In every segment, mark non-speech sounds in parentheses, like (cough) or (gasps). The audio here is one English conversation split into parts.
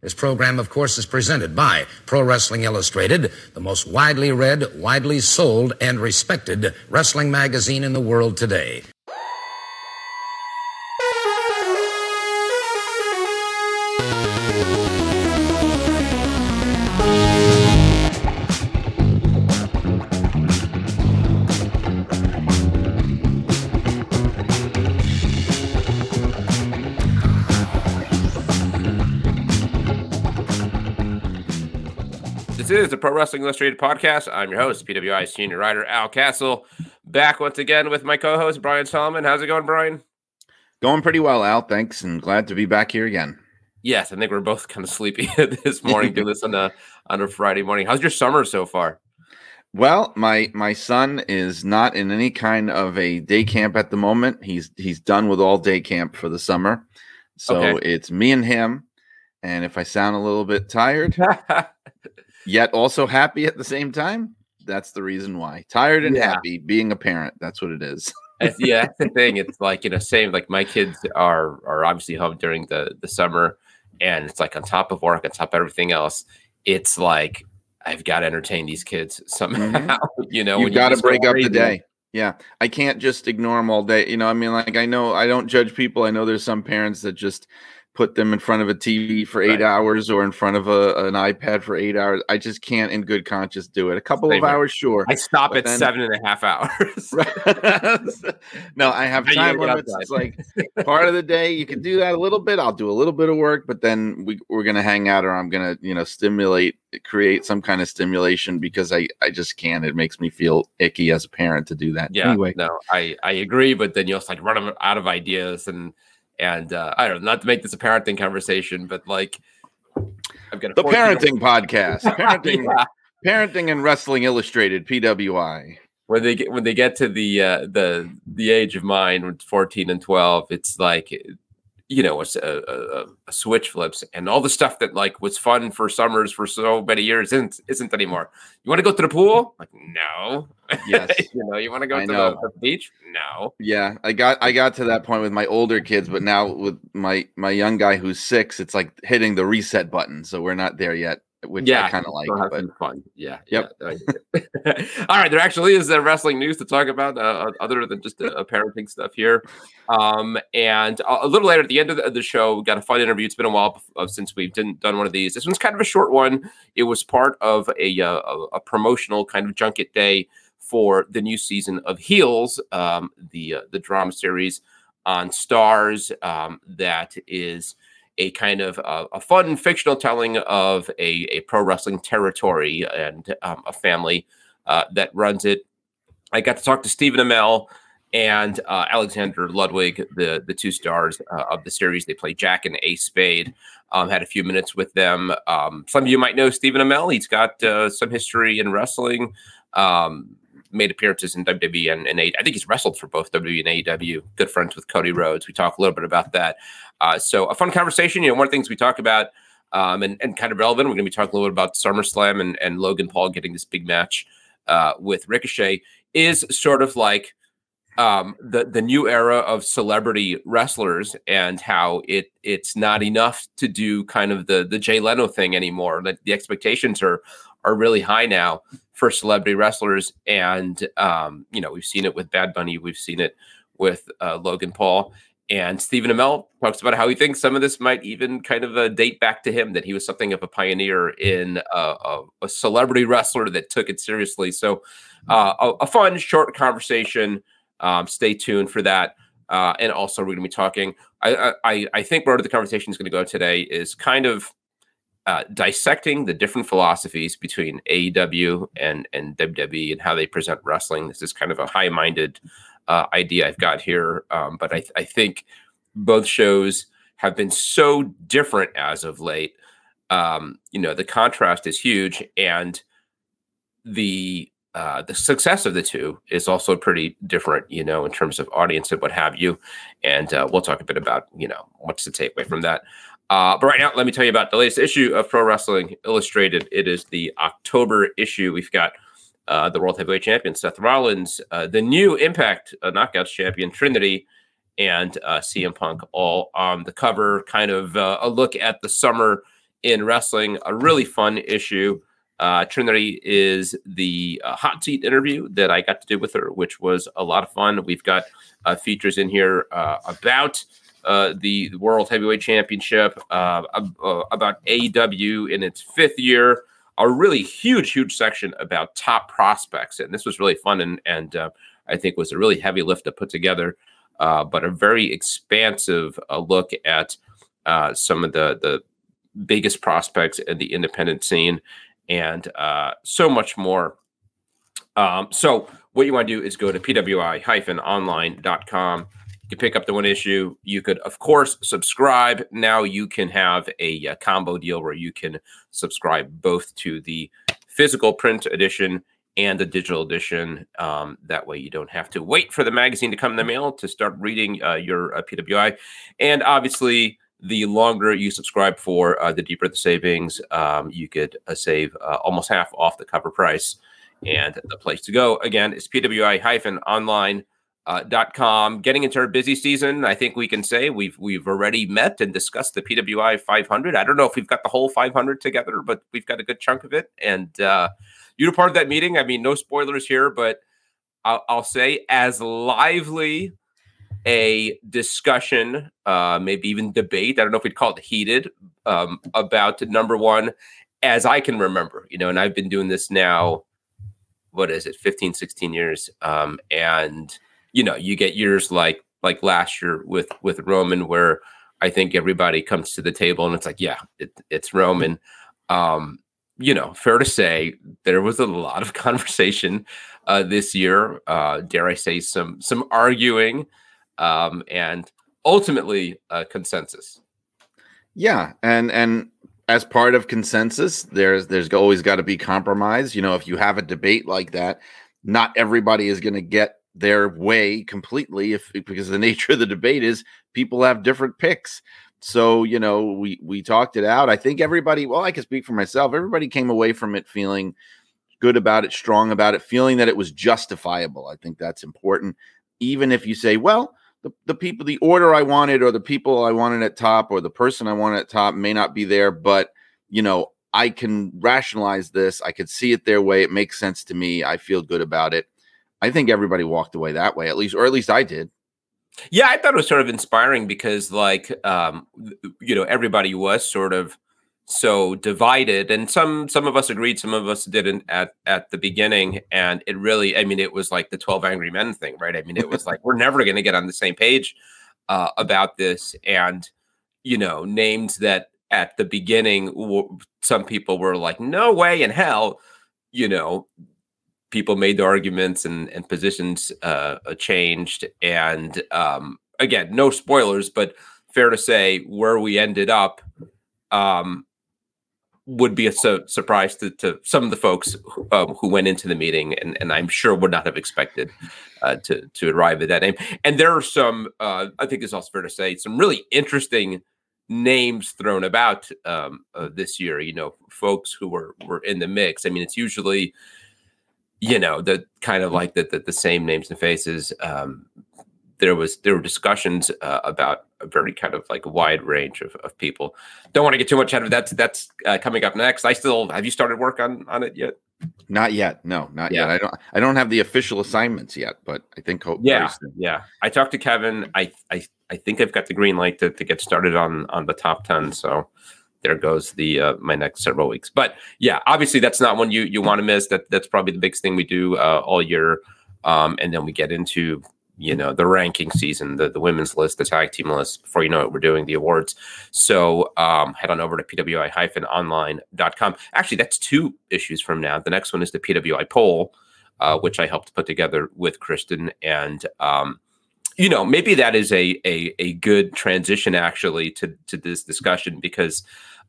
This program, of course, is presented by Pro Wrestling Illustrated, the most widely read, widely sold, and respected wrestling magazine in the world today. Pro Wrestling Illustrated podcast. I'm your host, PWI senior writer Al Castle, back once again with my co-host Brian Solomon. How's it going, Brian? Going pretty well, Al. Thanks, and glad to be back here again. Yes, I think we're both kind of sleepy (laughs) this morning. doing this on a on a Friday morning. How's your summer so far? Well, my my son is not in any kind of a day camp at the moment. He's he's done with all day camp for the summer. So Okay. it's me and him. And if I sound a little bit tired, (laughs) yet also happy at the same time, that's the reason why. Tired and Yeah. happy, being a parent. That's what it is. (laughs) Uh, yeah, that's the thing. It's like you know, same. Like my kids are are obviously home during the the summer, and it's like on top of work, on top of everything else, it's like I've got to entertain these kids mm-hmm. somehow. (laughs) You know, You've got to break up the day. Yeah. I can't just ignore them all day. You know, I mean, like, I know I don't judge people. I know there's some parents that just put them in front of a TV for eight Right. hours or in front of a, an iPad for eight hours. I just can't, in good conscience, do it. A couple Same of here. hours, sure. I stop at then- seven and a half hours. (laughs) no, I have time gotta limits. It's like part of the (laughs) day you can do that a little bit. I'll do a little bit of work, but then we, we're gonna hang out or I'm gonna, you know, stimulate, create some kind of stimulation because I, I just can't. It makes me feel icky as a parent to do that. Yeah, Anyway. no, I I agree, but then you also like run out of ideas and and uh, I don't know, not to make this a parenting conversation, but like I've got a The 14 parenting podcast. (laughs) Parenting Yeah. parenting and wrestling illustrated, PWI. when they get when they get to the uh, the the age of mine, fourteen and twelve, it's like you know, a, a, a switch flips and all the stuff that like was fun for summers for so many years isn't isn't anymore. You want to go to the pool? Like no. Yes. (laughs) you know, you want to go I to the, the beach? No. Yeah, I got I got to that point with my older kids, but now with my my young guy who's six, it's like hitting the reset button. So we're not there yet, which yeah, I kind of like. But fun. Yeah. Yep. yeah. (laughs) All right. There actually is uh, wrestling news to talk about, uh, other than just uh, parenting stuff here. Um, and a, a little later at the end of the, of the show, we got a fun interview. It's been a while uh, since we've didn't done one of these. This one's kind of a short one. It was part of a uh, a, a promotional kind of junket day for the new season of Heels, um, the uh, the drama series on Starz um, that is a kind of uh, a fun fictional telling of a, a pro wrestling territory and um, a family uh, that runs it. I got to talk to Stephen Amell and uh, Alexander Ludwig, the the two stars uh, of the series. They play Jack and Ace Spade. Um, had a few minutes with them. Um, some of you might know Stephen Amell. He's got uh, some history in wrestling. Um, made appearances in WWE and, and I think he's wrestled for both WWE and AEW. Good friends with Cody Rhodes. We talk a little bit about that. Uh, so a fun conversation. You know, one of the things we talk about um, and, and kind of relevant. We're going to be talking a little bit about SummerSlam and, and Logan Paul getting this big match uh, with Ricochet is sort of like um, the the new era of celebrity wrestlers and how it it's not enough to do kind of the the Jay Leno thing anymore. That the expectations are are really high now for celebrity wrestlers, and um, you know we've seen it with Bad Bunny, we've seen it with uh, Logan Paul. And Stephen Amell talks about how he thinks some of this might even kind of uh, date back to him, that he was something of a pioneer in uh, a, a celebrity wrestler that took it seriously. So, uh, a, a fun, short conversation. Um, stay tuned for that. Uh, and also, we're going to be talking. I, I, I think where the conversation is going to go today is kind of uh, dissecting the different philosophies between AEW and and WWE and how they present wrestling. This is kind of a high-minded uh, idea I've got here, um, but I, I think both shows have been so different as of late. Um, you know, the contrast is huge, and the uh, the success of the two is also pretty different, you know, in terms of audience and what have you. And uh, we'll talk a bit about, you know, what's to take away from that. Uh, but right now, let me tell you about the latest issue of Pro Wrestling Illustrated. It is the October issue. We've got uh, the World Heavyweight Champion Seth Rollins, uh, the new Impact uh, Knockouts Champion Trinity, and uh, CM Punk all on the cover. Kind of uh, a look at the summer in wrestling. A really fun issue. Trinity is the hot seat interview that I got to do with her, which was a lot of fun. We've got features in here about uh, the World Heavyweight Championship, uh, about AEW in its fifth year, a really huge, huge section about top prospects. And this was really fun and, and I think was a really heavy lift to put together, but a very expansive look at some of the, the biggest prospects in the independent scene and uh, so much more. Um, so what you want to do is go to pwi-online.com. You can pick up the one issue. You could, of course, subscribe. Now you can have a, a combo deal where you can subscribe both to the physical print edition and the digital edition. Um, that way, you don't have to wait for the magazine to come in the mail to start reading uh, your uh, PWI. And obviously, the longer you subscribe for, uh, the deeper the savings. Um, you could uh, save uh, almost half off the cover price. And the place to go again is pwi-online. Uh, dot com. Getting into our busy season, I think we can say we've we've already met and discussed the PWI 500. I don't know if we've got the whole 500 together, but we've got a good chunk of it. And uh, you were part of that meeting. I mean, no spoilers here, but I'll, I'll say as lively a discussion, uh, maybe even debate. I don't know if we'd call it heated um, about number one, as I can remember, you know, and I've been doing this now, what is it, 15, 16 years. Um, and, you know, you get years like, like last year with, with Roman, where I think everybody comes to the table and it's like, yeah, it, it's Roman. Um, you know, fair to say there was a lot of (laughs) conversation uh, this year. Uh, dare I say some some arguing um, and ultimately a consensus. Yeah, and and as part of consensus, there's there's always got to be compromise. You know, if you have a debate like that, not everybody is going to get their way completely if because the (laughs) nature of the debate is people have different picks. So, you know, we we talked it out. I think everybody, well, I can speak for myself. Everybody came away from it feeling good about it, strong about it, feeling that it was justifiable. I think that's important. Even if you say, well, the, the people, the order I wanted, or the people I wanted at top, or the person I wanted at top may not be there, but you know, I can rationalize this. I could see it their way. It makes sense to me. I feel good about it. I think everybody walked away that way, at least, or at least I did. Yeah, I thought it was sort of inspiring because, like, um, you know, everybody was sort of so divided and some some of us agreed some of us didn't at at the beginning and it really i mean it was like the 12 angry men thing right i mean it was like (laughs) we're never going to get on the same page uh, about this and you know names that at the beginning w- some people were like no way in hell you know people made the arguments and and positions uh, changed and um again no spoilers but fair to say where we ended up um would be a su- surprise to, to, some of the folks who, um, who went into the meeting, and, and I'm sure would not have expected uh, to to arrive at that name. And there are some, uh, I think it's also fair to say, some really interesting names thrown about um, uh, this year. You know, folks who were were in the mix. I mean, it's usually, you know, the kind of like the the, the same names and faces. Um, there was there were discussions uh, about a very kind of like wide range of, of people. Don't want to get too much out of that. That's uh, coming up next. I still have you started work on on it yet? Not yet. No, not yeah. yet. I don't. I don't have the official assignments yet, but I think hope. Yeah, yeah. I talked to Kevin. I I I think I've got the green light to, to get started on on the top ten. So there goes the uh, my next several weeks. But yeah, obviously that's not one you you want to miss. That that's probably the biggest thing we do uh, all year. Um, and then we get into you know the ranking season the, the women's list the tag team list before you know it we're doing the awards so um, head on over to pwi-online.com actually that's two issues from now the next one is the pwi poll uh, which i helped put together with kristen and um, you know maybe that is a, a, a good transition actually to to this discussion because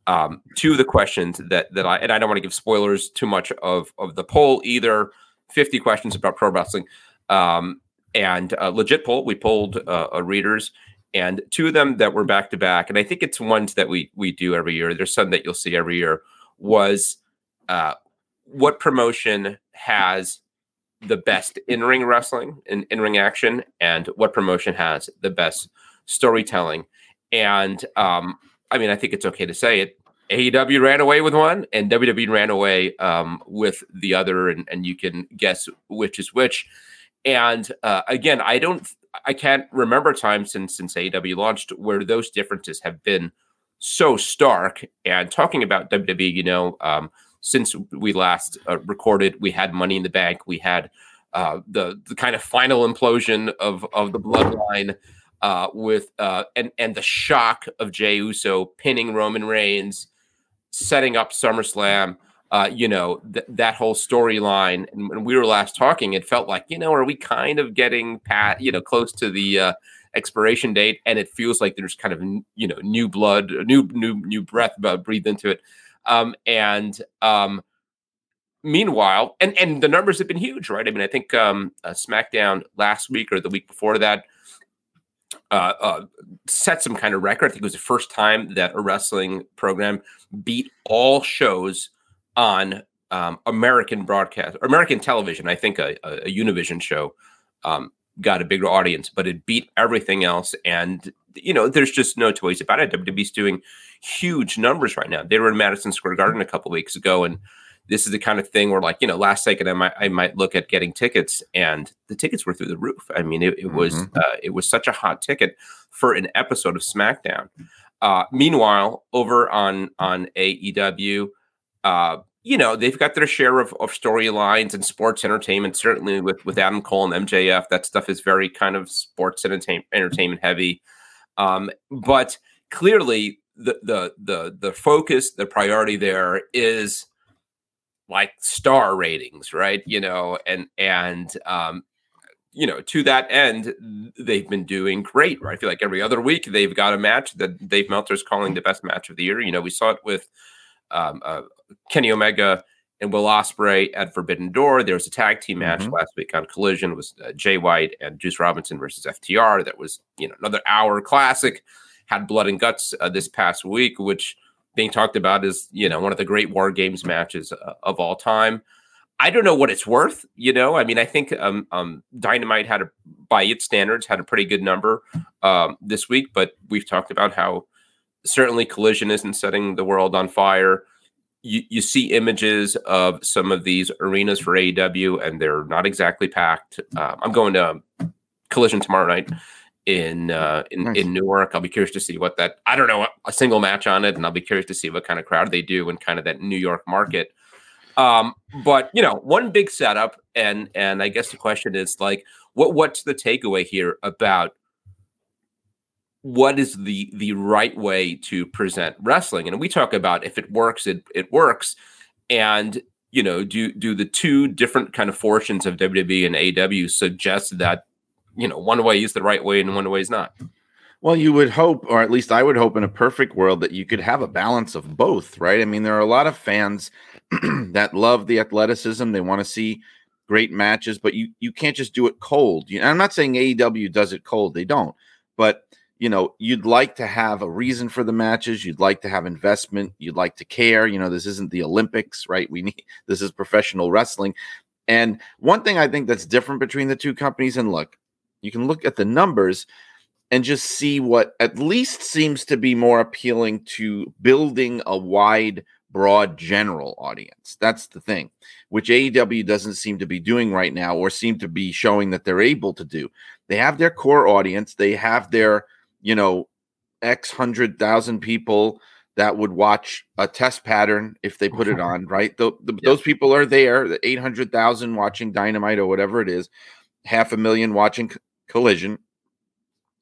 um, two of the questions that that i and i don't want to give spoilers too much of of the poll either 50 questions about pro wrestling um, and legit poll. We polled uh, uh, readers, and two of them that were back to back, and I think it's ones that we we do every year. There's some that you'll see every year. Was uh, what promotion has the best in ring wrestling and in ring action, and what promotion has the best storytelling? And um, I mean, I think it's okay to say it. AEW ran away with one, and WWE ran away um, with the other, and, and you can guess which is which. And uh, again, I don't, I can't remember time since since AEW launched where those differences have been so stark. And talking about WWE, you know, um, since we last uh, recorded, we had Money in the Bank, we had uh, the the kind of final implosion of of the bloodline uh, with uh, and and the shock of Jey Uso pinning Roman Reigns, setting up SummerSlam. Uh, you know th- that whole storyline. And when we were last talking, it felt like you know, are we kind of getting pat you know close to the uh, expiration date? And it feels like there's kind of you know new blood, new new new breath breathed into it. Um, and um, meanwhile, and and the numbers have been huge, right? I mean, I think um, uh, SmackDown last week or the week before that uh, uh, set some kind of record. I think it was the first time that a wrestling program beat all shows on um, American broadcast, American television. I think a, a, a Univision show um, got a bigger audience, but it beat everything else. And you know, there's just no two ways about it. WWE's doing huge numbers right now. They were in Madison Square Garden a couple weeks ago, and this is the kind of thing where like you know last second i might i might look at getting tickets and the tickets were through the roof i mean it, it mm-hmm. was uh, it was such a hot ticket for an episode of smackdown uh, meanwhile over on on aew uh, you know they've got their share of, of storylines and sports entertainment certainly with with adam cole and mjf that stuff is very kind of sports entertainment entertainment heavy um, but clearly the the the the focus the priority there is like star ratings, right? You know, and and um, you know, to that end, they've been doing great, right? I feel like every other week they've got a match that Dave Meltzer's calling the best match of the year. You know, we saw it with um, uh, Kenny Omega and Will Ospreay at Forbidden Door. There was a tag team match mm-hmm. last week on Collision. Was uh, Jay White and Juice Robinson versus FTR. That was you know another hour classic. Had blood and guts uh, this past week, which being talked about as you know one of the great war games matches uh, of all time. I don't know what it's worth. You know, I mean, I think um, um, Dynamite had a, by its standards, had a pretty good number um, this week. But we've talked about how certainly Collision isn't setting the world on fire. You, you see images of some of these arenas for AEW, and they're not exactly packed. Uh, I'm going to Collision tomorrow night in uh, in, nice. in Newark. I'll be curious to see what that. I don't know a single match on it, and I'll be curious to see what kind of crowd they do in kind of that New York market. Um, but you know, one big setup, and and I guess the question is like, what what's the takeaway here about what is the the right way to present wrestling? And we talk about if it works, it it works, and you know, do do the two different kind of fortunes of WWE and AW suggest that you know one way is the right way and one way is not? Well you would hope or at least i would hope in a perfect world that you could have a balance of both right? I mean there are a lot of fans (clears throat) that love the athleticism. They want to see great matches but you you can't just do it cold. You i'm not saying aew does it cold. They don't. But you know you'd like to have a reason for the matches you'd like to have investment you'd like to care you know this isn't the olympics right we need (laughs) this is professional wrestling and one thing i think that's different between the two companies and look you can look at the numbers and just see what at least seems to be more appealing to building a wide, broad, general audience. That's the thing, which AEW doesn't seem to be doing right now or seem to be showing that they're able to do. They have their core audience, they have their, you know, X hundred thousand people that would watch a test pattern if they put it (laughs) on, right? The, the. Those people are there, the 800,000 watching Dynamite or whatever it is, half a million watching collision.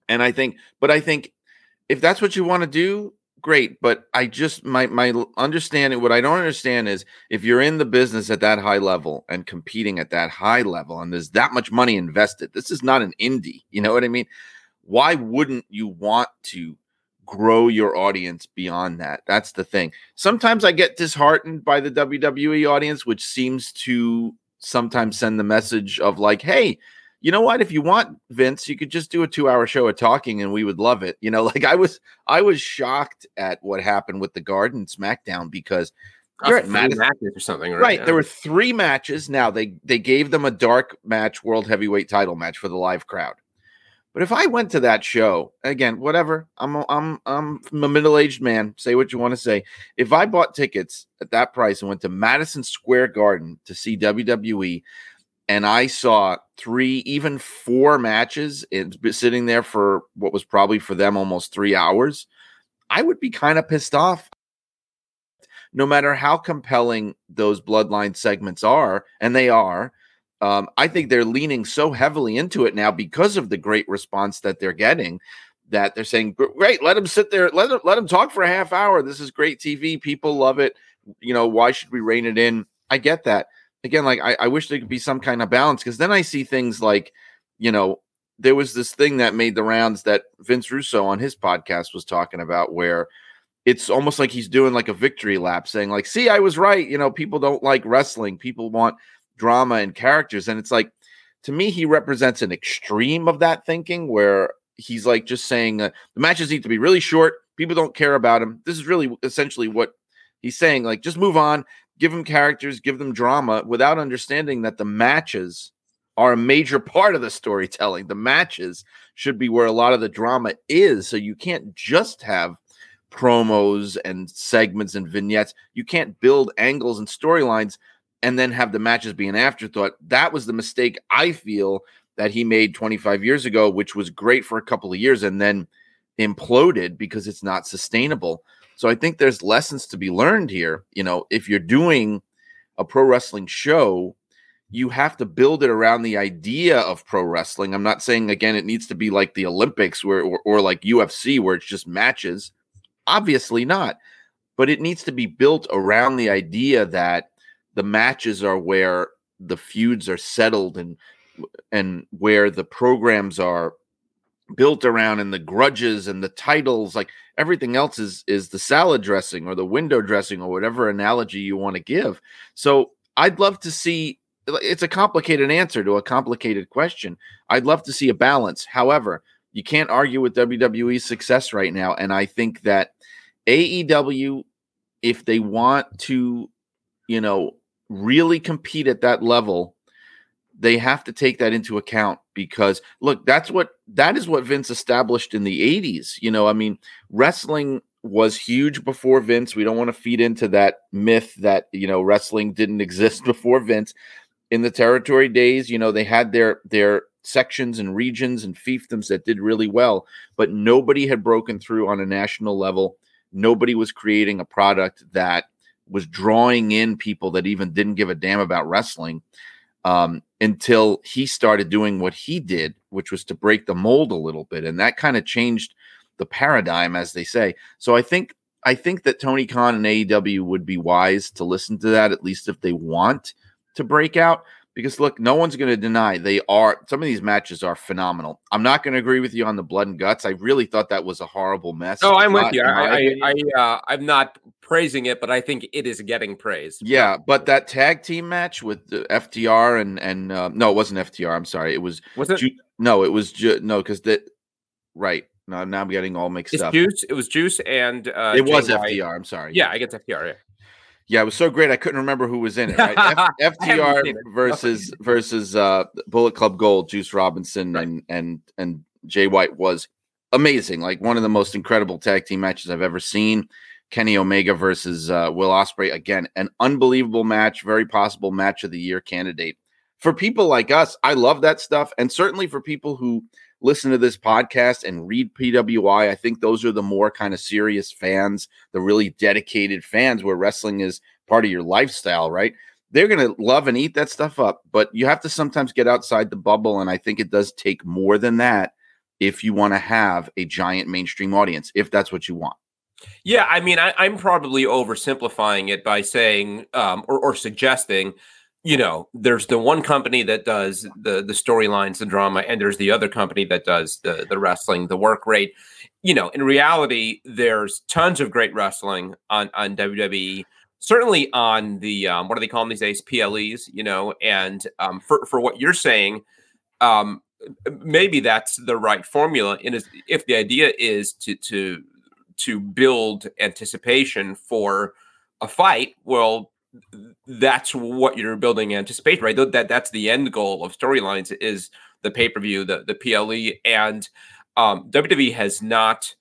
And I think, but I think if that's what you want to do, great. But I just my my understanding, what I don't understand is if you're in the business at that high level and competing at that high level, and there's that much money invested, this is not an indie. You know what I mean? Why wouldn't you want to grow your audience beyond that? That's the thing. Sometimes I get disheartened by the WWE audience, which seems to sometimes send the message of like, hey, you know what? If you want Vince, you could just do a two-hour show of talking, and we would love it. You know, (laughs) like I was, I was shocked at what happened with the Garden SmackDown because you're at matches or something, right? right. There were three matches. Now they they gave them a dark match, world heavyweight title match for the live crowd, But if I went to that show again, whatever, I'm a, I'm I'm a middle aged man. Say what you want to say. If I bought tickets at that price and went to Madison Square Garden to see WWE, and I saw three, even four matches, it's sitting there for what was probably for them almost three hours, I would be kind of pissed off. No matter how compelling those bloodline segments are, and they are, um, I think they're leaning so heavily into it now because of the great response that they're getting that they're saying, "Great, let them sit there, let them let them talk for a half hour. This is great TV. People love it. You know, why should we rein it in?" I get that. Again, like I, I wish there could be some kind of balance because then I see things like, you know, there was this thing that made the rounds that Vince Russo on his podcast was talking about where it's almost like he's doing like a victory lap saying like see i was right you know people don't like wrestling people want drama and characters. And it's like, to me, he represents an extreme of that thinking where he's like just saying uh, the matches need to be really short. People don't care about him. This is really essentially what he's saying. Like, just move on, give them characters, give them drama without understanding that the matches are a major part of the storytelling. The matches should be where a lot of the drama is. So you can't just have promos and segments and vignettes. You can't build angles and storylines and then have the matches be an afterthought. That was the mistake I feel that he made 25 years ago, which was great for a couple of years and then imploded because it's not sustainable. So I think there's lessons to be learned here. You know, if you're doing a pro wrestling show, you have to build it around the idea of pro wrestling. I'm not saying again it needs to be like the Olympics where or, or like UFC where it's just matches. Obviously not. But it needs to be built around the idea that the matches are where the feuds are settled and and where the programs are built around and the grudges and the titles like everything else is is the salad dressing or the window dressing or whatever analogy you want to give. So i'd love to see it's a complicated answer to a complicated question. I'd love to see a balance. However you can't argue with wwe's success right now and i think that aew if they want to you know really compete at that level, they have to take that into account because look, that's what that is what Vince established in the 80s. You know, I mean, wrestling was huge before Vince. We don't want to feed into that myth that, you know, wrestling didn't (laughs) exist before Vince. In the territory days, you know, they had their their sections and regions and fiefdoms that did really well, but nobody had broken through on a national level. Nobody was creating a product that was drawing in people that even didn't give a damn about wrestling um, until he started doing what he did, which was to break the mold a little bit, and that kind of changed the paradigm, as they say. So I think I think that Tony Khan and AEW would be wise to listen to that, at least if they want to break out because look, no one's going to deny they are. Some of these matches are phenomenal. I'm not going to agree with you on the blood and guts. I really thought that was a horrible mess. Oh, I'm with you. I, I, I uh, I'm not praising it, but I think it is getting praised. Yeah, but that tag team match with the FTR and and uh, no, it wasn't FTR. I'm sorry. It was. Was it? Ju- no, it was ju- no because that. Right. No, now I'm getting all mixed it's up. Juice. It was Juice and uh, it was FTR. I'm sorry. Yeah, I get FTR. Yeah. Yeah, it was so great. I couldn't remember who was in it. Right? F- (laughs) FTR versus versus uh, Bullet Club Gold, Juice Robinson right. and and and Jay White was amazing. Like one of the most incredible tag team matches I've ever seen. Kenny Omega versus uh, Will Ospreay again, an unbelievable match, very possible match of the year candidate. For people like us, I love that stuff, and certainly for people who listen to this podcast and read PWI. I think those are the more kind of serious fans, the really dedicated fans where wrestling is part of your lifestyle, right? They're going to love and eat that stuff up, but you have to sometimes get outside the bubble. And I think it does take more than that if you want to have a giant mainstream audience, if that's what you want. Yeah, I mean, I, am probably oversimplifying it by saying um, or, or suggesting you know, there's the one company that does the the storylines, the drama, and there's the other company that does the the wrestling, the work rate. You know, in reality, there's tons of great wrestling on on WWE. Certainly on the um, what do they call them these days? PLEs. You know, and um, for for what you're saying, um, maybe that's the right formula. And if the idea is to to to build anticipation for a fight, well, that's what you're building anticipation, right? That that's the end goal of storylines is the pay per view, the the PLE, and um, WWE has not,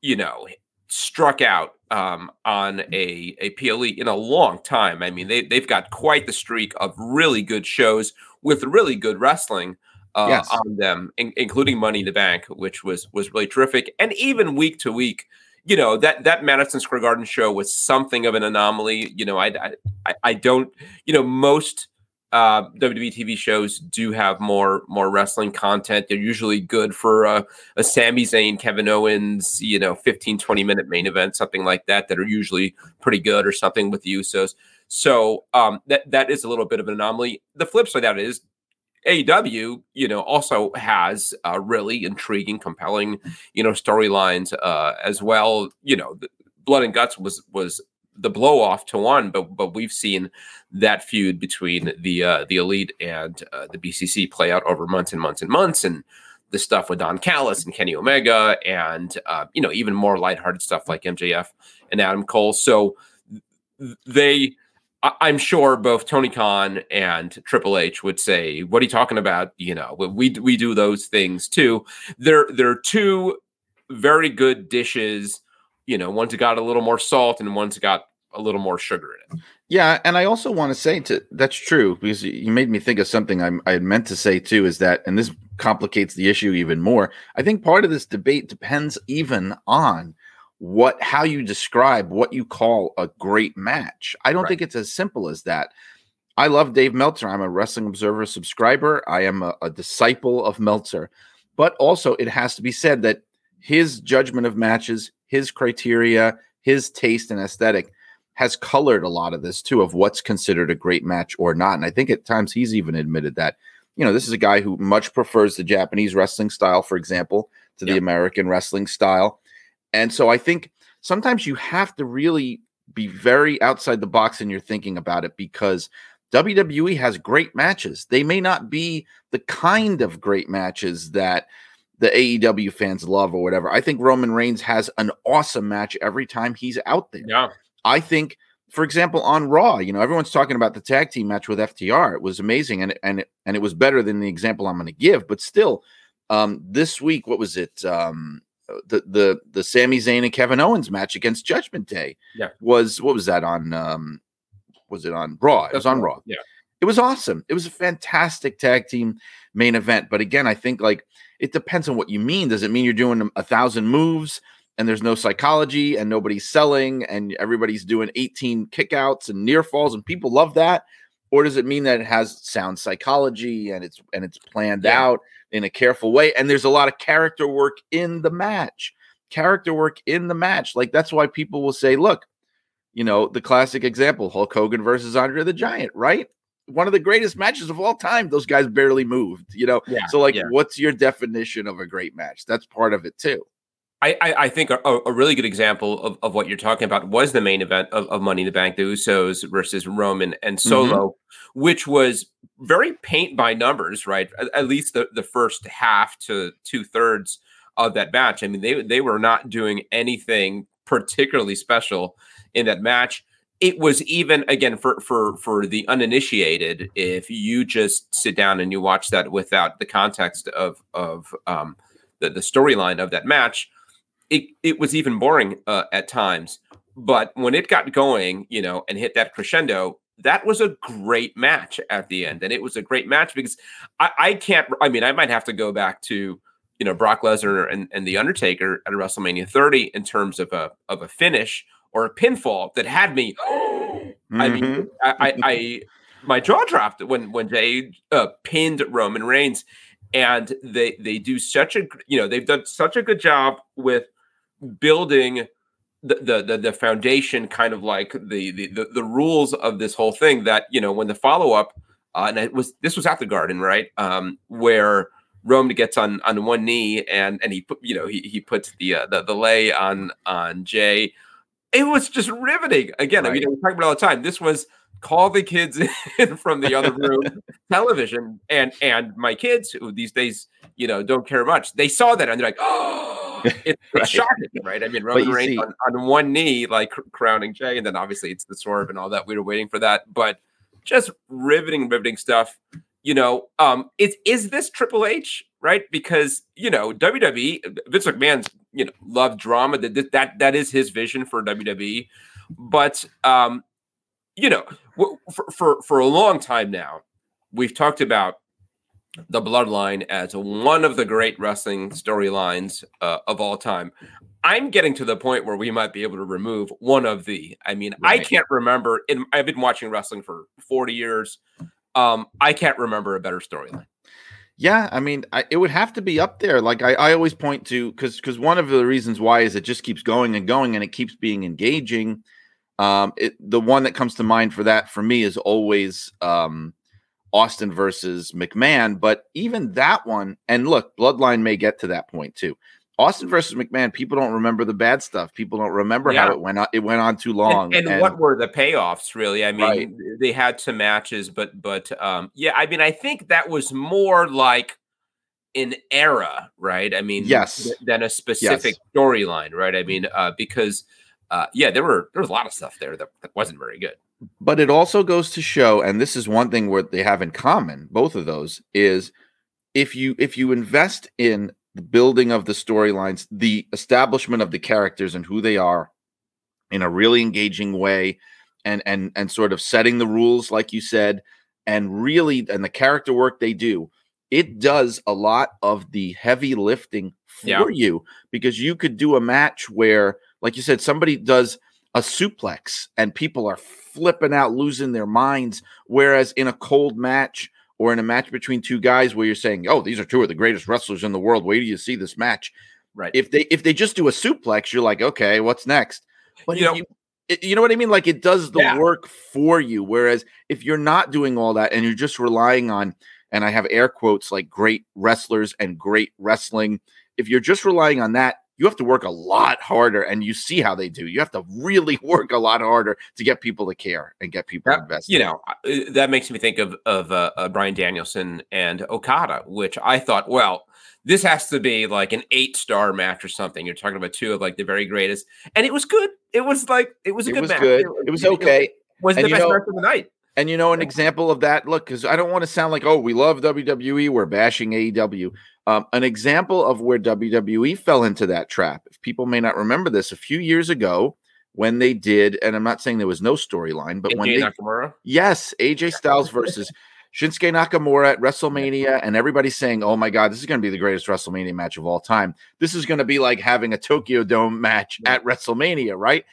you know, struck out um, on a a PLE in a long time. I mean, they they've got quite the streak of really good shows with really good wrestling. Uh, yes. on them, in, including Money in the Bank, which was was really terrific, and even week to week, you know that that Madison Square Garden show was something of an anomaly. You know, I I, I don't. You know, most uh, WWE TV shows do have more more wrestling content. They're usually good for uh, a Sami Zayn, Kevin Owens, you know, 15, 20 minute main event, something like that, that are usually pretty good or something with the Usos. So um, that that is a little bit of an anomaly. The flip side of that is AEW, you know, also has uh, really intriguing, compelling, you know, storylines uh, as well. You know, Blood and Guts was was the blow off to one, but but we've seen that feud between the uh, the elite and uh, the BCC play out over months and months and months, and the stuff with Don Callis and Kenny Omega, and uh, you know even more lighthearted stuff like MJF and Adam Cole. So they I'm sure both Tony Khan and Triple H would say, "What are you talking about?" You know, we we do those things too. They're they're two very good dishes. You know, one's got a little more salt and one's got a little more sugar in it. Yeah, and I also want to say to that's true because you made me think of something I, I had meant to say too. Is that and this complicates the issue even more. I think part of this debate depends even on what how you describe what you call a great match. I don't right. think it's as simple as that. I love Dave Meltzer. I'm a Wrestling Observer subscriber. I am a, a disciple of Meltzer. But also, it has to be said that his judgment of matches, his criteria, his taste and aesthetic has colored a lot of this too of what's considered a great match or not. And I think at times he's even admitted that. You know, this is a guy who much prefers the Japanese wrestling style, for example, to yep. the American wrestling style. And so I think sometimes you have to really be very outside the box in your thinking about it because WWE has great matches. They may not be the kind of great matches that the AEW fans love or whatever. I think Roman Reigns has an awesome match every time he's out there. Yeah. I think, for example, on Raw, you know, everyone's talking about the tag team match with FTR. It was amazing and and and it was better than the example I'm going to give, but still um this week what was it um the the the Sami Zayn and Kevin Owens match against Judgment Day. Yeah. Was what was that on um was it on Raw? It was on Raw. Yeah. It was awesome. It was a fantastic tag team main event. But again, I think like it depends on what you mean. Does it mean you're doing a thousand moves and there's no psychology and nobody's selling and everybody's doing 18 kickouts and near falls and people love that? Or does it mean that it has sound psychology and it's and it's planned yeah. out in a careful way. And there's a lot of character work in the match. Character work in the match. Like that's why people will say, look, you know, the classic example Hulk Hogan versus Andre the Giant, right? One of the greatest matches of all time. Those guys barely moved, you know? Yeah, so, like, yeah. what's your definition of a great match? That's part of it, too. I, I, think a, a, really good example of, of what you're talking about was the main event of, of Money in the Bank, the Usos versus Roman and mm-hmm. Solo, mm-hmm. which was very paint by numbers, right? At, at, least the, the first half to two thirds of that match. I mean, they they were not doing anything particularly special in that match. It was even again for for for the uninitiated. If you just sit down and you watch that without the context of of um, the the storyline of that match it it was even boring uh, at times. But when it got going, you know, and hit that crescendo, that was a great match at the end, and it was a great match because I, I can't. I mean, I might have to go back to you know Brock Lesnar and, and the Undertaker at WrestleMania 30 in terms of a of a finish or a pinfall that had me. mm-hmm. (gasps) I mean, mm-hmm. I, I, I, my jaw dropped when when Jey uh, pinned Roman Reigns, and they they do such a you know they've done such a good job with building the, the the foundation, kind of like the, the the the rules of this whole thing. That you know, when the follow up, uh, and it was this was at the Garden, right, um, where Rome gets on on one knee and and he put you know he he puts the uh, the the lei on on Jey. It was just riveting. Again, right. I mean, we talk about all the time. This was call the kids (laughs) in from the other room (laughs) television and and my kids who these days you know don't care much they saw that and they're like (gasps) oh (laughs) it's, right. shocking, right? I mean, Roman Reigns on, on, one knee, like crowning Jey, and then obviously it's the swerve and all that. We were waiting for that, but just riveting, riveting stuff. You know, um, is is this Triple H, right? Because you know, WWE, Vince McMahon's you know love drama. That that that is his vision for WWE, but um, you know, for for for a long time now, we've talked about the bloodline as one of the great wrestling storylines uh, of all time. I'm getting to the point where we might be able to remove one of the. I mean, right. I can't remember. In, I've been watching wrestling for 40 years. Um, I can't remember a better storyline. Yeah, I mean, I, it would have to be up there. Like I, I always point to because because one of the reasons why is it just keeps going and going and it keeps being engaging. Um, it, the one that comes to mind for that for me is always um, Austin versus McMahon. But even that one, and look, Bloodline may get to that point too. Austin versus McMahon, people don't remember the bad stuff. People don't remember yeah. how it went on. It went on too long. And, and, and, what were the payoffs? Really, I mean, right. they had some matches, but but um, yeah, I mean, I think that was more like an era, right? I mean, yes, th- than a specific yes. storyline, right? I mean, uh, because uh, yeah, there were there was a lot of stuff there that, that wasn't very good. But it also goes to show, and this is one thing where they have in common, both of those, is if you if you invest in the building of the storylines, the establishment of the characters and who they are in a really engaging way, and and and sort of setting the rules, like you said, and really and the character work they do, it does a lot of the heavy lifting for yeah. you because you could do a match where, like you said, somebody does a suplex and people are flipping out, losing their minds. Whereas in a cold match or in a match between two guys where you're saying, "Oh, these are two of the greatest wrestlers in the world. Wait till you see this match." Right. If they if they just do a suplex, you're like, "Okay, what's next?" But you know, you, it, you know what I mean? Like it does the yeah. work for you. Whereas if you're not doing all that and you're just relying on, and I have air quotes like great wrestlers and great wrestling, if you're just relying on that, you have to work a lot harder and you see how they do you have to really (laughs) work a lot harder to get people to care and get people that, invested you know uh, that makes me think of of uh, uh, bryan danielson and okada which i thought well this has to be like an eight star match or something. You're talking about two of like the very greatest, and it was good. It was like it was a it good was match. Good. It, it was okay. It was and the best know, match of the night. And you know, an example of that, look, because I don't want to sound like, oh, we love WWE, we're bashing AEW. Um, an example of where WWE fell into that trap, if people may not remember this, a few years ago when they did, and I'm not saying there was no storyline, but AJ when they, Nakamura? yes, AJ Styles versus Shinsuke Nakamura at WrestleMania, and everybody's saying, "Oh my God, this is going to be the greatest WrestleMania match of all time. This is going to be like having a Tokyo Dome match at WrestleMania, right?"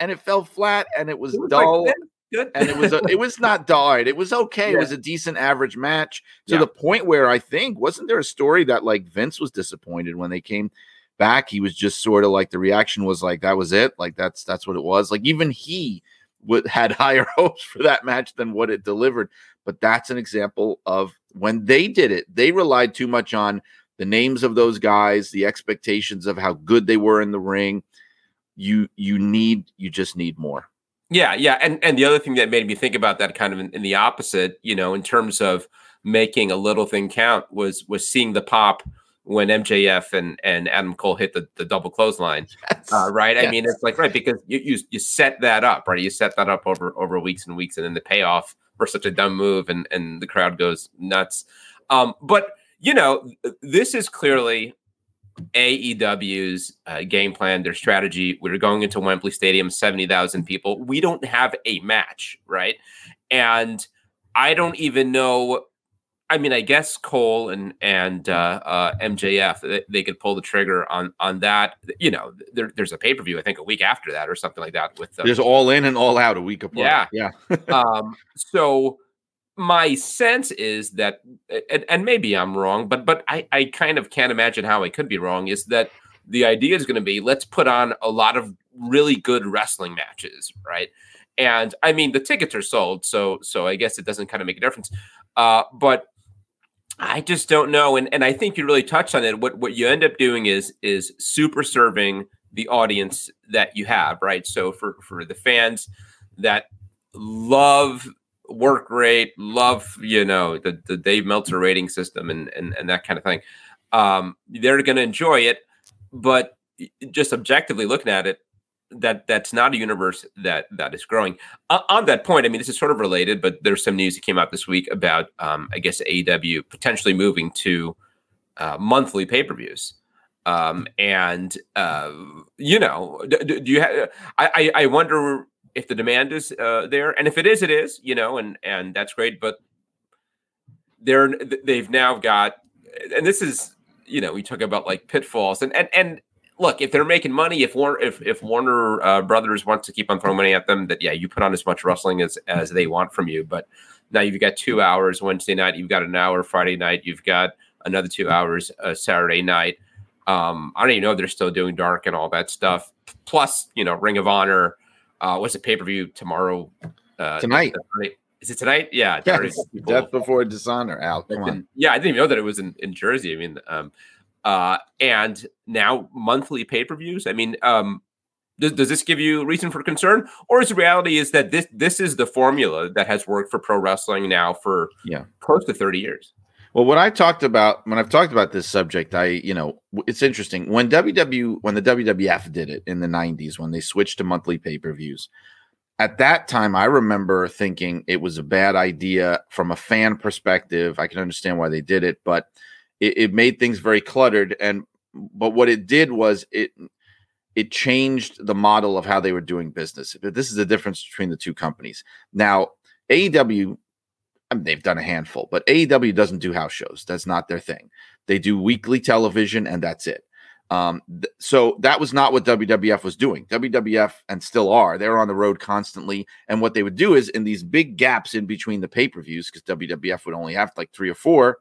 And it fell flat, and it was, it was dull. Like good. and it was a, it was not died. It was okay. Yeah. It was a decent average match to yeah. the point where I think wasn't there a story that like Vince was disappointed when they came back. He was just sort of like the reaction was like that was it. Like that's that's what it was. Like even he would (laughs) had higher (laughs) hopes for that match than what it delivered. But that's an example of when they did it, they relied too much on the names of those guys, the expectations of how good they were in the ring. You you need you just need more. Yeah, yeah, and and the other thing that made me think about that kind of in, in, the opposite, you know, in terms of making a little thing count was was seeing the pop when MJF and and Adam Cole hit the, the double clothesline, yes. uh, right? Yes. I mean, it's like right because you, you you set that up, right? You set that up over over weeks and weeks, and then the payoff for such a dumb move, and and the crowd goes nuts. Um, but you know, this is clearly AEW's uh, game plan, their strategy. We're going into Wembley Stadium, 70,000 people. We don't have a match, right? And I don't even know. I mean, I guess Cole and and uh, uh, MJF they, they, could pull the trigger on on that. You know, there, there's a pay per view I think a week after that or something like that. With there's all in and all out a week apart. Yeah, yeah. (laughs) um, so my sense is that and, and, maybe i'm wrong but but I, I kind of can't imagine how i could be wrong is that the idea is going to be let's put on a lot of really good wrestling matches right? And i mean the tickets are sold so so i guess it doesn't kind of make a difference. Uh but i just don't know and and i think you really touched on it. What what you end up doing is is super serving the audience that you have right? So for for the fans that love work rate, love, you know, the, the Dave Meltzer rating system and, and, and that kind of thing. Um, they're going to enjoy it. but just objectively looking at it, that that's not a universe that that is growing. Uh, on that point, I mean, this is sort of related, but there's some news that came out this week about, um, I guess, AEW potentially moving to uh, monthly pay per views. Um, and uh, you know, do, do you have? I, I wonder if the demand is uh, there, and if it is, it is. You know, and and that's great. But they're they've now got, and this is you know, we talk about like pitfalls, and and and look, if they're making money, if Warner if if Warner uh, Brothers wants to keep on throwing money at them, that yeah, you put on as much wrestling as as they want from you. But now you've got two hours Wednesday night, you've got an hour Friday night, you've got another two hours uh, Saturday night. Um, I don't even know if they're still doing dark and all that stuff. Plus, you know, Ring of Honor. Uh, what's the pay per view tomorrow? Uh, tonight. Is it tonight? Yeah. (laughs) Yes. Death before dishonor. Al, come on. Yeah, I didn't even know that it was in, in Jersey. I mean, um, uh, and now monthly pay per views. I mean, um, does, does this give you reason for concern, or is the reality is that this this is the formula that has worked for pro wrestling now for yeah close to thirty years? Well, what I talked about when I've talked about this subject, I you know it's interesting when WW when the WWF did it in the '90s when they switched to monthly pay per views. At that time, I remember thinking it was a bad idea from a fan perspective. I can understand why they did it, but it, it made things very cluttered. And but what it did was it it changed the model of how they were doing business. This is the difference between the two companies. Now, AEW I mean, they've done a handful, but AEW doesn't do house shows. That's not their thing. They do weekly television, and that's it. Um, th- so that was not what WWF was doing. WWF and still are. They're on the road constantly, and what they would do is in these big gaps in between the pay per views, because WWF would only have like three or four.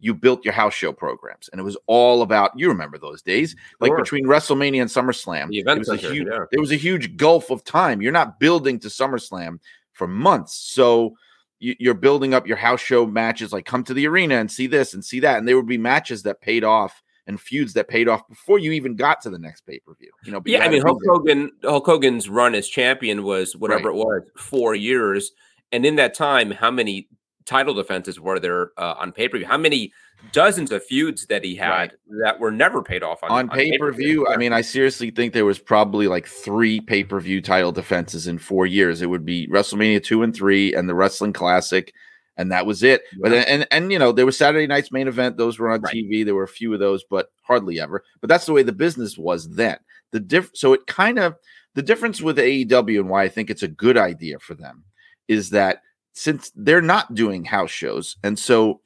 You built your house show programs, and it was all about. You remember those days, like sure. between WrestleMania and SummerSlam. The event was a huge, yeah. there was a huge gulf of time. You're not building to SummerSlam for months, so you're building up your house show matches like come to the arena and see this and see that and there would be matches that paid off and feuds that paid off before you even got to the next pay-per-view you know yeah i mean hulk hogan hulk hogan's run as champion was whatever right. it was four years and in that time how many title defenses were there uh, on pay-per-view how many dozens of feuds that he had right. that were never paid off on, on, on pay-per-view. I mean, I seriously think there was probably like three pay-per-view title defenses in four years. It would be WrestleMania two and three and the Wrestling Classic, and that was it. Yeah. But and and you know, there was Saturday night's main event; those were on right. TV. There were a few of those, but hardly ever. But that's the way the business was then. The diff so it kind of the difference with AEW and why I think it's a good idea for them is that since they're not doing house shows, and so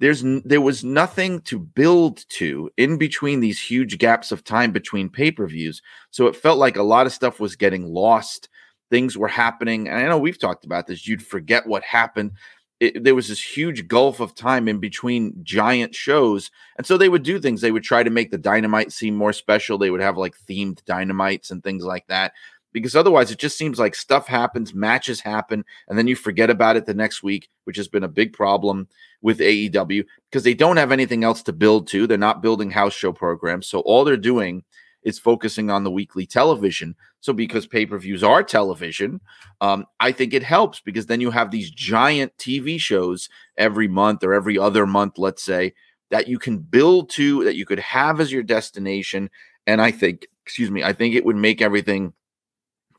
there's there was nothing to build to in between these huge gaps of time between pay-per-views. So it felt like a lot of stuff was getting lost. Things were happening and i know we've talked about this you'd forget what happened. It, there was this huge gulf of time in between giant shows and so they would do things. They would try to make the dynamite seem more special. They would have like themed dynamites and things like that because otherwise it just seems like stuff happens, matches happen, and then you forget about it the next week, which has been a big problem with AEW because they don't have anything else to build to. They're not building house show programs. So all they're doing is focusing on the weekly television. So because pay per views are television, um, I think it helps because then you have these giant TV shows every month or every other month, let's say, that you can build to, that you could have as your destination. And I think, excuse me, I think it would make everything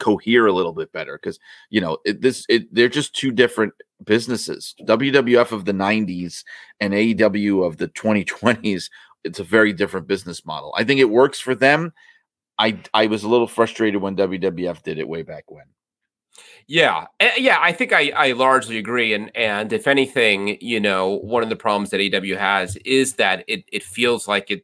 cohere a little bit better because you know it, this it, they're just two different businesses. WWF of the 90s and AEW of the 2020s. It's a very different business model. I think it works for them. I I was a little frustrated when WWF did it way back when. Yeah, eh, yeah, I think I, I largely agree, and and if anything, you know, one of the problems that AEW has is that it it feels like it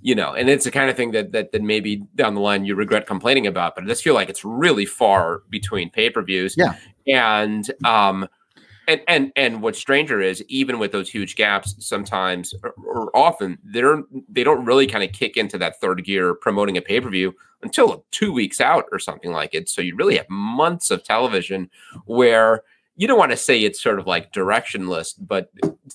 you know, and it's the kind of thing that that that maybe down the line you regret complaining about, but I just feel like it's really far between pay per views. Yeah, and um, and and and what's stranger is even with those huge gaps, sometimes or, or often they're they don't really kind of kick into that third gear promoting a pay per view until two weeks out or something like it. So you really have months of television where you don't want to say it's sort of like directionless, but